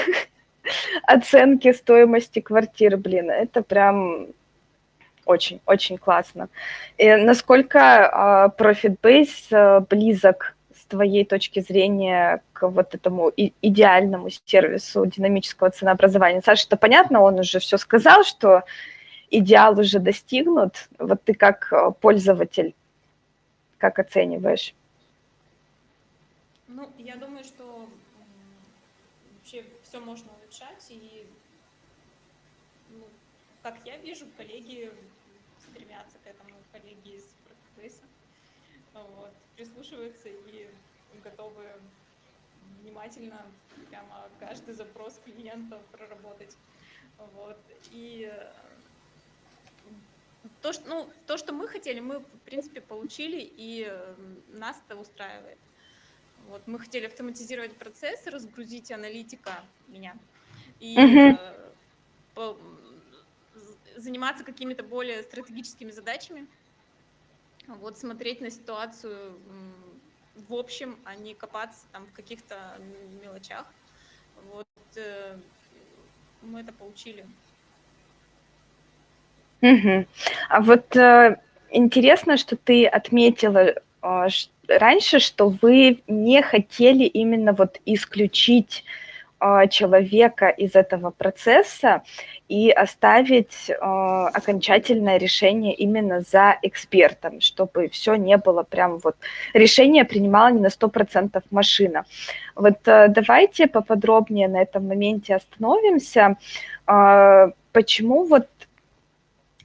Speaker 1: оценке стоимости квартиры, блин, это прям очень, очень классно. И насколько а, Profit Base а, близок с твоей точки зрения к вот этому идеальному сервису динамического ценообразования? Саша, это понятно, он уже все сказал, что идеал уже достигнут. Вот ты как а, пользователь, как оцениваешь?
Speaker 2: Ну, я думаю, что вообще все можно улучшать, и ну, как я вижу, коллеги стремятся к этому, коллеги из Workplace, вот, прислушиваются и готовы внимательно прямо каждый запрос клиента проработать. Вот. И то, что, ну, то, что мы хотели, мы, в принципе, получили, и нас это устраивает. Вот мы хотели автоматизировать процесс, разгрузить аналитика меня и по- з- заниматься какими-то более стратегическими задачами. Вот смотреть на ситуацию в общем, а не копаться там в каких-то мелочах. Вот э, мы это получили.
Speaker 1: Мгм. А вот э, интересно, что ты отметила э, ш- раньше, что вы не хотели именно вот исключить э, человека из этого процесса и оставить э, окончательное решение именно за экспертом, чтобы все не было прям вот решение принимала не на 100% машина. Вот э, давайте поподробнее на этом моменте остановимся. Э, Почему вот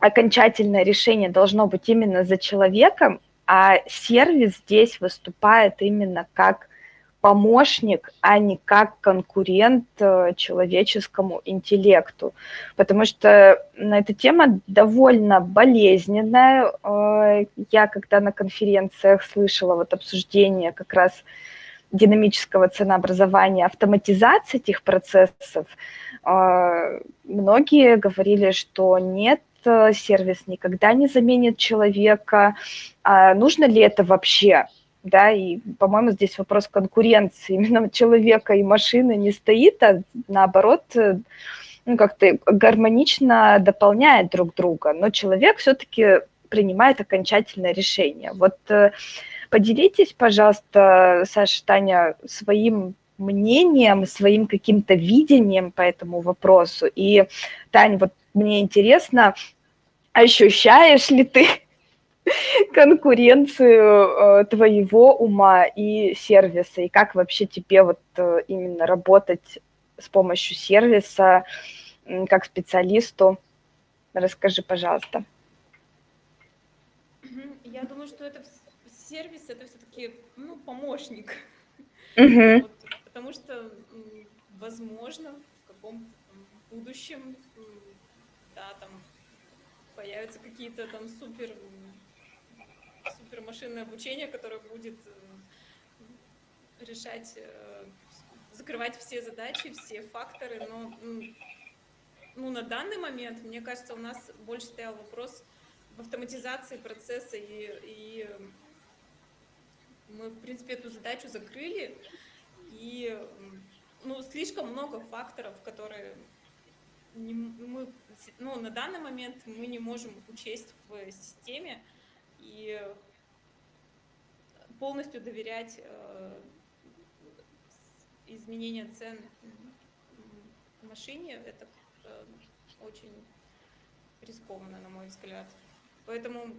Speaker 1: окончательное решение должно быть именно за человеком, а сервис здесь выступает именно как помощник, а не как конкурент э, человеческому интеллекту. Потому что эта тема довольно болезненная. Э, Я когда на конференциях слышала вот обсуждение как раз динамического ценообразования, автоматизации этих процессов, э, многие говорили, что нет, сервис никогда не заменит человека. А нужно ли это вообще? Да, и, по-моему, здесь вопрос конкуренции именно человека и машины не стоит, а наоборот, э, ну, как-то гармонично дополняет друг друга. Но человек все-таки принимает окончательное решение. Вот э, поделитесь, пожалуйста, Саша, Таня, своим мнением, своим каким-то видением по этому вопросу. И, Таня, вот мне интересно, ощущаешь ли ты конкуренцию э, твоего ума и сервиса, и как вообще тебе вот э, именно работать с помощью сервиса как специалисту? Расскажи, пожалуйста.
Speaker 2: Я думаю, что это сервис, это все-таки ну, помощник.
Speaker 1: Мгм.
Speaker 2: Вот, потому что, возможно, в каком будущем, да, там появятся какие-то там супер, м, супер машинное обучение, которое будет э, решать, э, закрывать все задачи, все факторы, но ну, на данный момент, мне кажется, у нас больше стоял вопрос в автоматизации процесса, и, и мы, в принципе, эту задачу закрыли, и ну, слишком много факторов, которые не мы, ну, на данный момент мы не можем учесть в системе и полностью доверять э, изменения цен м, машине. Это э, очень рискованно, на мой взгляд. Поэтому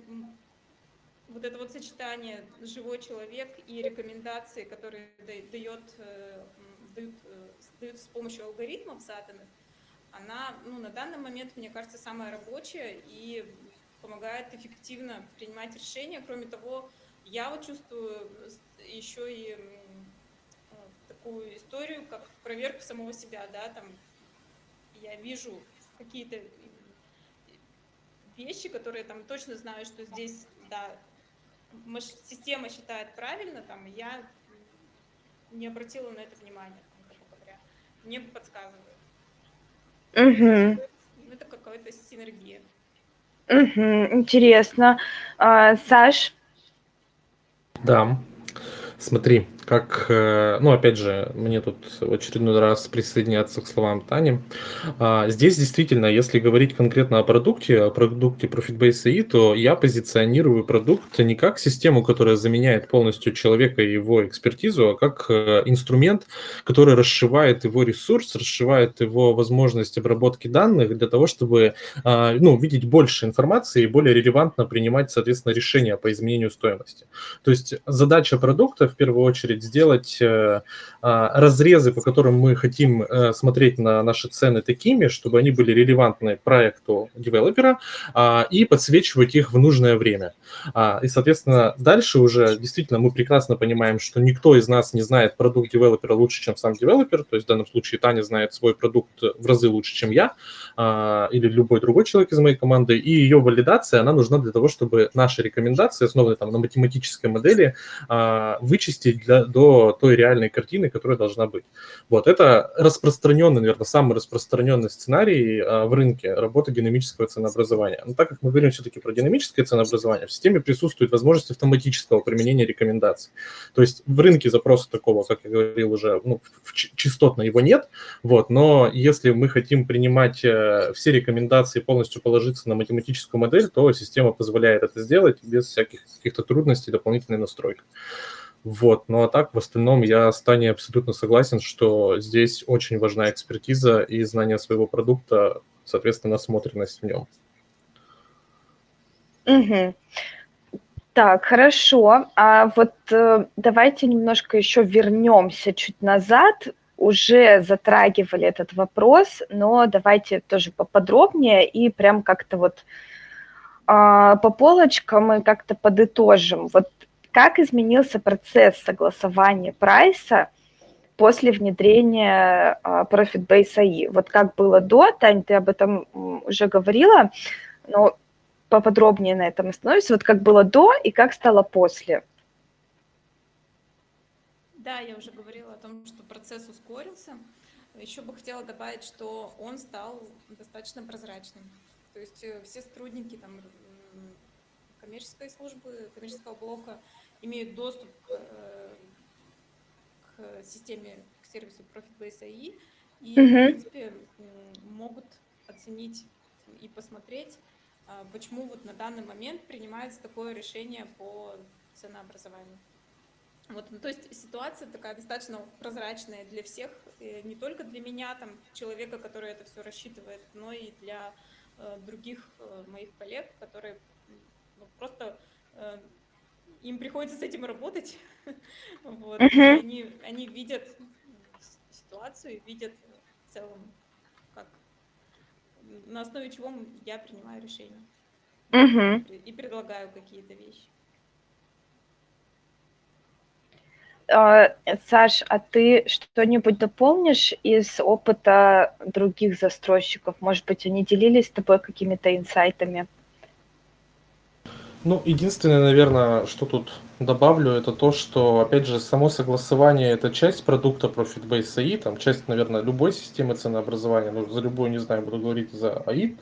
Speaker 2: вот это вот сочетание живой человек и рекомендации, которые да- дает, э, дают, э, с- даются с помощью алгоритмов заданных, она ну, на данный момент, мне кажется, самая рабочая и помогает эффективно принимать решения. Кроме того, я вот чувствую с- еще и э, такую историю, как проверку самого себя, да, там я вижу какие-то вещи, которые там точно знаю, что здесь, да, система считает правильно, там, я не обратила на это внимания, говоря. Мне подсказывают. Ну, Это какая-то синергия.
Speaker 1: Мгм. Интересно. А, Саш,
Speaker 3: Да. Смотри, как, э, ну, опять же, мне тут в очередной раз присоединяться к словам Тани. А, Здесь действительно, если говорить конкретно о продукте, о продукте ProfitBase AI, то я позиционирую продукт не как систему, которая заменяет полностью человека и его экспертизу, а как э, инструмент, который расшивает его ресурс, расшивает его возможность обработки данных для того, чтобы а, ну, видеть больше информации и более релевантно принимать, соответственно, решения по изменению стоимости. То есть задача продукта в первую очередь сделать э, разрезы, по которым мы хотим э, смотреть на наши цены такими, чтобы они были релевантны проекту девелопера а, и подсвечивать их в нужное время. А, И, соответственно, дальше уже действительно мы прекрасно понимаем, что никто из нас не знает продукт девелопера лучше, чем сам девелопер. То есть в данном случае Таня знает свой продукт в разы лучше, чем я а, или любой другой человек из моей команды. И ее валидация, она нужна для того, чтобы наши рекомендации, основанные там на математической модели, а, вычистить для, до той реальной картины, которая должна быть. Вот это распространенный, наверное, самый распространенный сценарий а, в рынке работы динамического ценообразования. Но так как мы говорим все-таки про динамическое ценообразование, в системе присутствует возможность автоматического применения рекомендаций. То есть в рынке запроса такого, как я говорил уже, ну, частотно его нет, вот, но если мы хотим принимать э, все рекомендации полностью положиться на математическую модель, то система позволяет это сделать без всяких каких-то трудностей, дополнительной настройки. Вот, ну а так, в остальном я с Таней абсолютно согласен, что здесь очень важна экспертиза и знание своего продукта, соответственно, насмотренность в нем.
Speaker 1: Угу. Так, хорошо. А вот э, давайте немножко еще вернемся чуть назад. Уже затрагивали этот вопрос, но давайте тоже поподробнее и прям как-то вот э, по полочкам мы как-то подытожим. Вот как изменился процесс согласования прайса после внедрения а, Profit Base AI? Вот как было до, Тань, ты об этом уже говорила, но поподробнее на этом остановимся. Вот как было до и как стало после?
Speaker 2: Да, я уже говорила о том, что процесс ускорился. Еще бы хотела добавить, что он стал достаточно прозрачным. То есть э, все сотрудники там, коммерческой службы, коммерческого блока имеют доступ к, э, к системе, к сервису Profit AI и, uh-huh. в принципе, могут оценить и посмотреть, а, почему вот на данный момент принимается такое решение по ценообразованию. Вот, ну, то есть ситуация такая достаточно прозрачная для всех, не только для меня, там, человека, который это все рассчитывает, но и для э, других э, моих коллег, которые ну, просто э, им приходится с этим работать. вот. uh-huh. они, они видят ситуацию, видят в целом, как на основе чего я принимаю решение. Uh-huh. И предлагаю какие-то вещи.
Speaker 1: А, Саш, а ты что-нибудь дополнишь из опыта других застройщиков? Может быть, они делились с тобой какими-то инсайтами?
Speaker 3: Ну, единственное, наверное, что тут добавлю, это то, что, опять же, само согласование – это часть продукта Profit-Base AI, там часть, наверное, любой системы ценообразования, ну, за любую, не знаю, буду говорить за AI,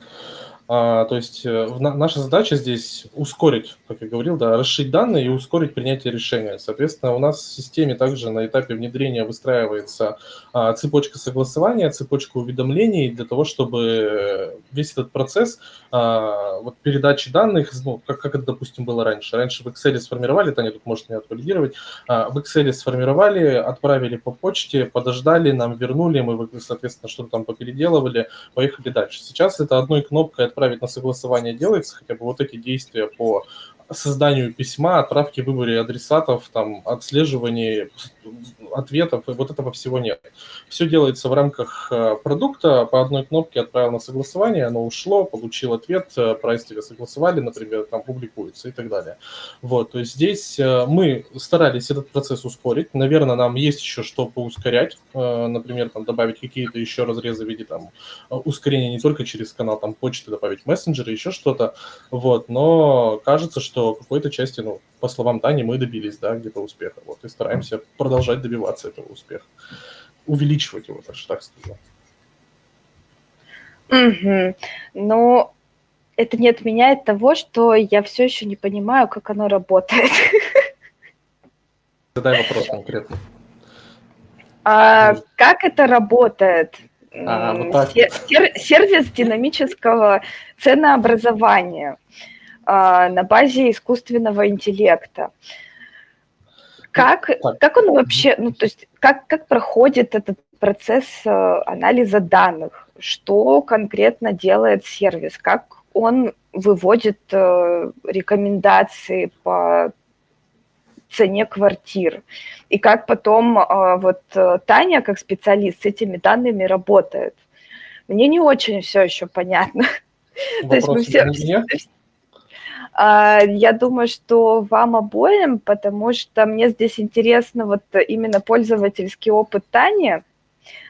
Speaker 3: а, то есть э, наша задача здесь ускорить, как я говорил, да, расширить данные и ускорить принятие решения. Соответственно, у нас в системе также на этапе внедрения выстраивается а, цепочка согласования, цепочка уведомлений для того, чтобы весь этот процесс а, вот передачи данных, ну, как, как это, допустим, было раньше. Раньше в Excel сформировали, Таня тут может меня отвалидировать, а, в Excel сформировали, отправили по почте, подождали, нам вернули, мы, соответственно, что-то там попеределывали, поехали дальше. Сейчас это одной кнопкой отправить на согласование делается, хотя бы вот эти действия по созданию письма, отправке, выборе адресатов, там, отслеживании ответов, и вот этого всего нет. Все делается в рамках э, продукта, по одной кнопке отправил на согласование, оно ушло, получил ответ, э, прайс тебе согласовали, например, там публикуется и так далее. Вот, то есть здесь э, мы старались этот процесс ускорить, наверное, нам есть еще что поускорять, например, там добавить какие-то еще разрезы в виде там ускорения не только через канал там почты, добавить мессенджеры, еще что-то, вот, но кажется, что что какой-то части, ну, по словам Тани, мы добились, да, где-то успеха. Вот, и стараемся продолжать добиваться этого успеха. Увеличивать его, даже так скажу.
Speaker 1: Угу. Но это не отменяет того, что я все еще не понимаю, как оно работает.
Speaker 3: Задай вопрос конкретно.
Speaker 1: А, как это работает? А, вот так. Сервис динамического ценообразования. А, на базе искусственного интеллекта. Как, как он вообще, ну, то есть, как, как проходит этот процесс э, анализа данных? Что конкретно делает сервис? Как он выводит э, рекомендации по цене квартир? И как потом э, вот Таня, как специалист, с этими данными работает? Мне не очень все еще понятно.
Speaker 3: Вопрос То есть мы все,
Speaker 1: я думаю, что вам обоим, потому что мне здесь интересно вот именно пользовательский опыт Тани,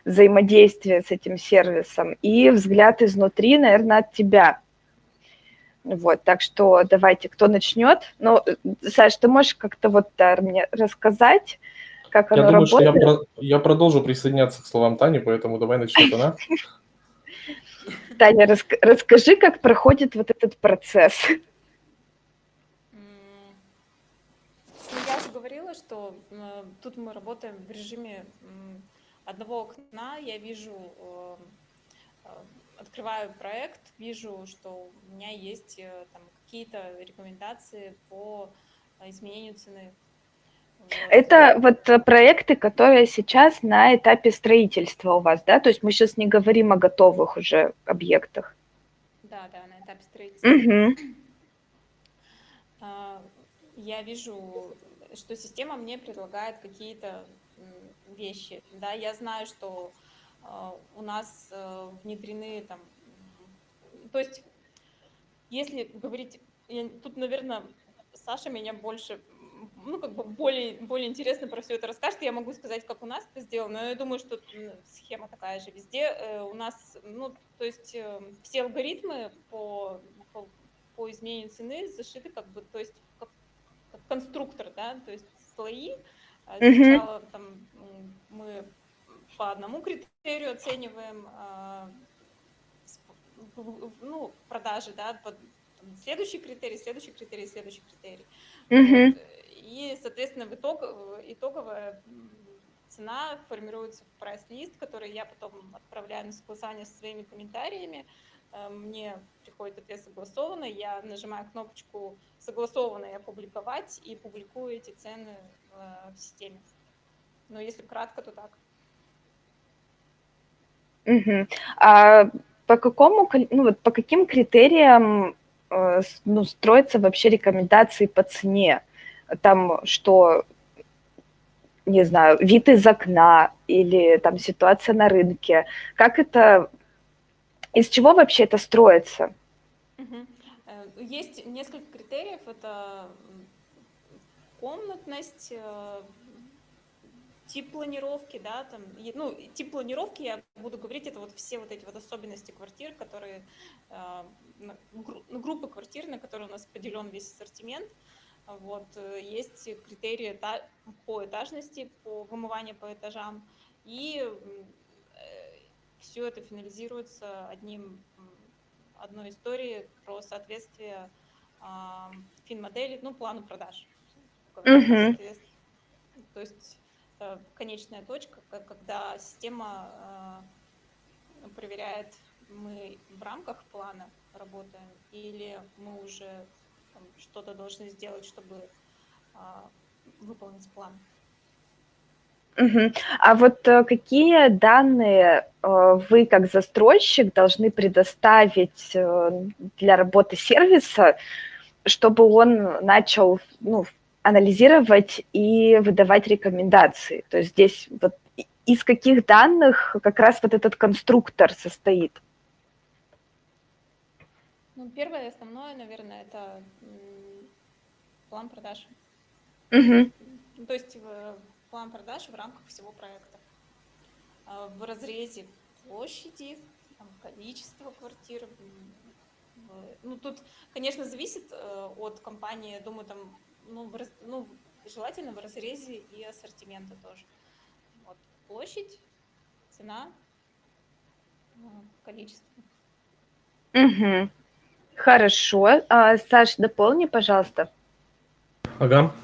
Speaker 1: взаимодействие с этим сервисом и взгляд изнутри, наверное, от тебя. Вот, так что давайте, кто начнет? Ну, Саш, ты можешь как-то вот да, мне рассказать, как
Speaker 3: Я
Speaker 1: оно
Speaker 3: думаю, что я,
Speaker 1: работает.
Speaker 3: про- я продолжу присоединяться к словам Тани, поэтому давай начнет она.
Speaker 1: Таня, расскажи, как проходит вот этот процесс.
Speaker 2: М, Ну, я уже говорила, что э, тут мы работаем в режиме м, одного окна. Я вижу, э, э, открываю проект, вижу, что у меня есть э, там какие-то рекомендации по э, изменению цены. Вот.
Speaker 1: Это вот э, проекты, которые сейчас на этапе строительства у вас, да? То есть мы сейчас не говорим о готовых уже объектах.
Speaker 2: Да, да, на этапе строительства. А, Я вижу, что система мне предлагает какие-то вещи. Да, я знаю, что а, у нас э, внедрены там, то есть, если говорить, я- тут, наверное, Саша меня больше, ну, как бы более, более интересно про все это расскажет. Я могу сказать, как у нас это сделано, но я думаю, что схема такая же везде. Э, У нас, ну, то есть э, все алгоритмы по, по по изменению цены зашиты как бы, то есть конструктор, да, то есть слои. А. Сначала там м, мы по одному критерию оцениваем а, ну, продажи, да, под там, следующий критерий, следующий критерий, следующий критерий. Вот. И, соответственно, в итог, итоговая цена формируется в прайс-лист, который я потом отправляю на согласование со своими комментариями. Э, Мне приходит ответ согласованный, я нажимаю кнопочку «Согласованный» опубликовать и публикую эти цены э, в системе. Но если кратко, то так.
Speaker 1: Мгм. А по какому, ну вот по каким критериям э, ну, строятся вообще рекомендации по цене? Там что, не знаю, вид из окна или там ситуация на рынке? Как это, из чего вообще это строится?
Speaker 2: Э, Есть несколько критериев. Это комнатность, э, тип планировки, да, там, ну, тип планировки, я буду говорить, это вот все вот эти вот особенности квартир, которые, э, гру- ну, группы квартир, на которые у нас поделен весь ассортимент. Вот, есть критерии по этажности, по вымыванию по этажам, и все это финализируется одним, одной историей про соответствие а, фин-модели, ну, плану продаж. Соответственно, То есть э, конечная точка, ка- когда система э, проверяет, мы в рамках плана работаем или мы уже что-то должны сделать, чтобы а, выполнить план.
Speaker 1: А вот э, какие данные э, вы как застройщик должны предоставить э, для работы сервиса, чтобы он начал ну, анализировать и выдавать рекомендации? То есть здесь вот из каких данных как раз вот этот конструктор состоит?
Speaker 2: Ну, первое и основное, наверное, это план продаж. Ну, То есть план продаж в рамках всего проекта. А В разрезе площади, там, количества квартир. Ну, тут, конечно, зависит э, от компании, я думаю, там, ну, ну, желательно в разрезе и ассортимента тоже. Вот. Площадь, цена, э, количество.
Speaker 1: Мгм. Хорошо. А, Саш, дополни, пожалуйста.
Speaker 3: Ага.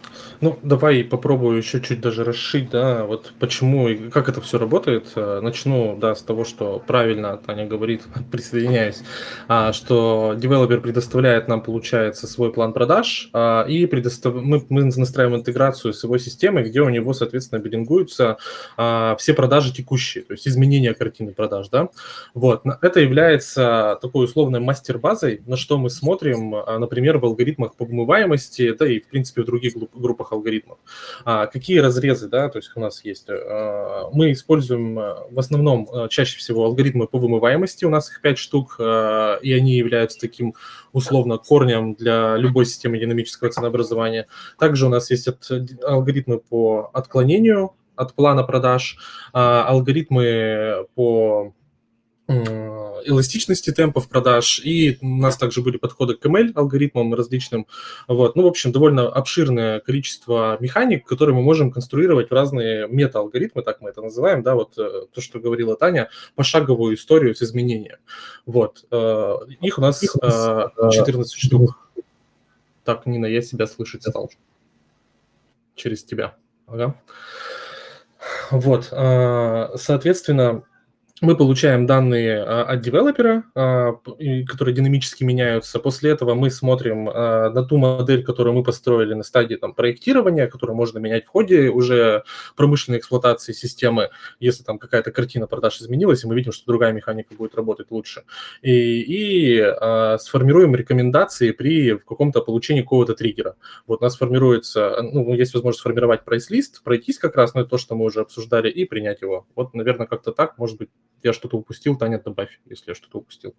Speaker 3: Ну, давай попробую еще чуть даже расшить, да, вот почему и как это все работает. Э, Начну, да, с того, что правильно Таня говорит, присоединяюсь, а, что девелопер предоставляет нам, получается, свой план продаж, а, и предостав... мы, мы настраиваем интеграцию с его системой, где у него, соответственно, биллингуются а, все продажи текущие, то есть изменения картины продаж, да. Вот, это является такой условной мастер-базой, на что мы смотрим, например, в алгоритмах по вымываемости, да и, в принципе, в других групп- группах алгоритмов. А, Какие разрезы, да, то есть у нас есть. А, Мы используем а, в основном а, чаще всего алгоритмы по вымываемости, у нас их 5 штук, и они являются таким условно корнем для любой системы динамического ценообразования. Также у нас есть от- алгоритмы по отклонению от плана продаж, а, алгоритмы по эластичности темпов продаж, и у нас также были подходы к ML-алгоритмам различным. Вот. Ну, в общем, довольно обширное количество механик, которые мы можем конструировать в разные мета-алгоритмы, так мы это называем, да, вот э, то, что говорила Таня, пошаговую историю с изменением. Вот. Э, их у нас 14 штук. Так, Нина, я себя слышать стал. Через тебя. Ага. Вот, соответственно, мы получаем данные а, от девелопера, а, которые динамически меняются. После этого мы смотрим а, на ту модель, которую мы построили на стадии там, проектирования, которую можно менять в ходе уже промышленной эксплуатации системы, если там какая-то картина продаж изменилась, и мы видим, что другая механика будет работать лучше. И, и сформируем рекомендации при каком-то получении какого-то триггера. Вот у нас формируется, ну, есть возможность сформировать прайс-лист, пройтись как раз на то, что мы уже обсуждали, и принять его. Вот, наверное, как-то так, может быть, я что-то упустил, Таня, добавь, если я что-то упустил.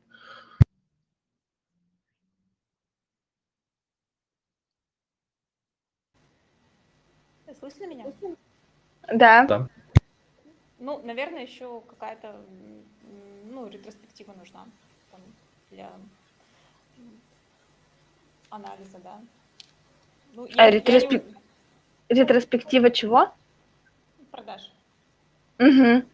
Speaker 2: Слышно меня?
Speaker 1: Да.
Speaker 3: Да.
Speaker 2: Ну, наверное, еще какая-то ну, ретроспектива нужна там, для анализа, да.
Speaker 1: Ну, я, а ретроспек... не... ретроспектива чего?
Speaker 2: Продаж.
Speaker 1: Угу.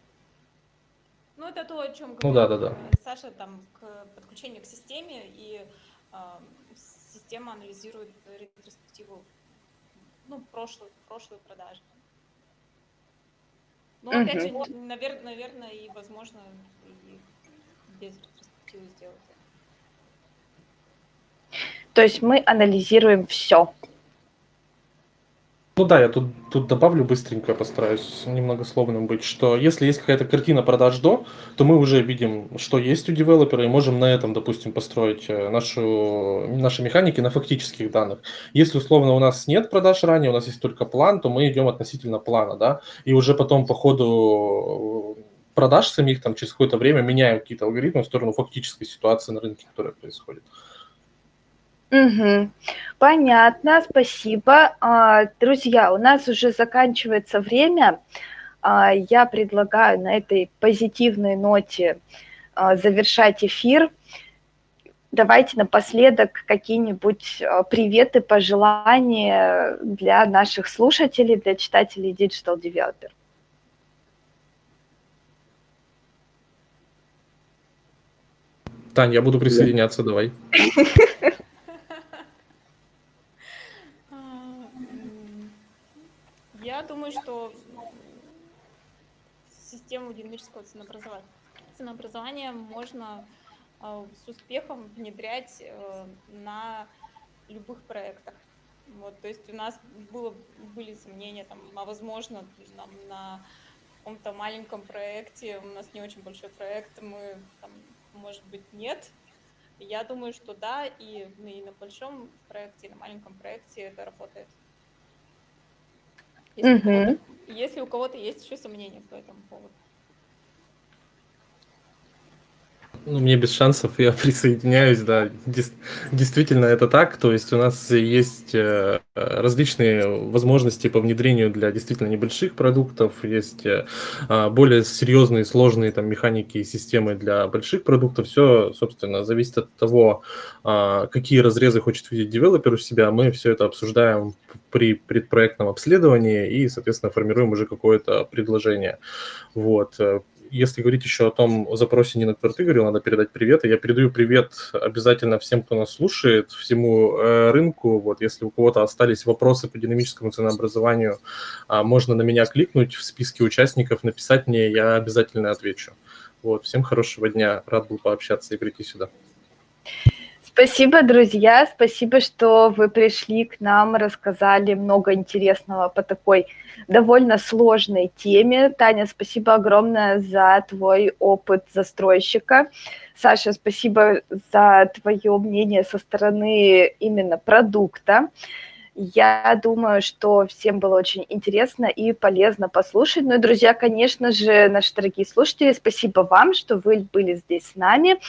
Speaker 2: Ну, это то, о чем
Speaker 3: говорил ну, да, да, да.
Speaker 2: Саша, там, к подключению к системе, и э, система анализирует ретроспективу, ну, прошлую, прошлую продажу. Ну, опять же, навер- наверное, и возможно и без ретроспективы сделать.
Speaker 1: То есть мы анализируем все.
Speaker 3: Ну да, я тут, тут добавлю быстренько, постараюсь немногословным быть, что если есть какая-то картина продаж до, то мы уже видим, что есть у девелопера, и можем на этом, допустим, построить э, нашу, наши механики на фактических данных. Если, условно, у нас нет продаж ранее, у нас есть только план, то мы идем относительно плана, да, и уже потом по ходу продаж самих, там, через какое-то время меняем какие-то алгоритмы в сторону фактической ситуации на рынке, которая происходит.
Speaker 1: Угу. Понятно, спасибо. А, друзья, у нас уже заканчивается время. А, я предлагаю на этой позитивной ноте а, завершать эфир. Давайте напоследок какие-нибудь приветы, пожелания для наших слушателей, для читателей Digital Developer.
Speaker 3: Тань, я буду присоединяться, давай.
Speaker 2: думаю, что систему динамического ценообразования, ценообразования можно э, с успехом внедрять э, на любых проектах. Вот, то есть у нас было, были сомнения, там, а возможно, нам на каком-то маленьком проекте, у нас не очень большой проект, мы, там, может быть, нет. Я думаю, что да, и, и на большом проекте, и на маленьком проекте это работает. Если, угу. у если у кого-то есть еще сомнения по этому поводу.
Speaker 3: Ну, мне без шансов, я присоединяюсь, да, действительно это так, то есть у нас есть э, различные возможности по внедрению для действительно небольших продуктов, есть э, а, более серьезные, сложные там механики и системы для больших продуктов, все, собственно, зависит от того, а, какие разрезы хочет видеть девелопер у себя, мы все это обсуждаем при предпроектном обследовании и, соответственно, формируем уже какое-то предложение. Вот если говорить еще о том о запросе Нина говорил, надо передать привет. И я передаю привет обязательно всем, кто нас слушает, всему э, рынку. Вот, если у кого-то остались вопросы по динамическому ценообразованию, э, можно на меня кликнуть в списке участников, написать мне, я обязательно отвечу. Вот, всем хорошего дня, рад был пообщаться и прийти сюда.
Speaker 1: Спасибо, друзья, спасибо, что вы пришли к нам, рассказали много интересного по такой довольно сложной теме. Таня, спасибо огромное за твой опыт застройщика. Саша, спасибо за твое мнение со стороны именно продукта. Я думаю, что всем было очень интересно и полезно послушать. Ну и, друзья, конечно же, наши дорогие слушатели, спасибо вам, что вы были здесь с нами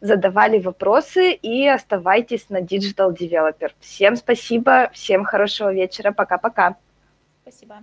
Speaker 1: задавали вопросы и оставайтесь на Digital Developer. Всем спасибо, всем хорошего вечера, пока-пока.
Speaker 2: Спасибо.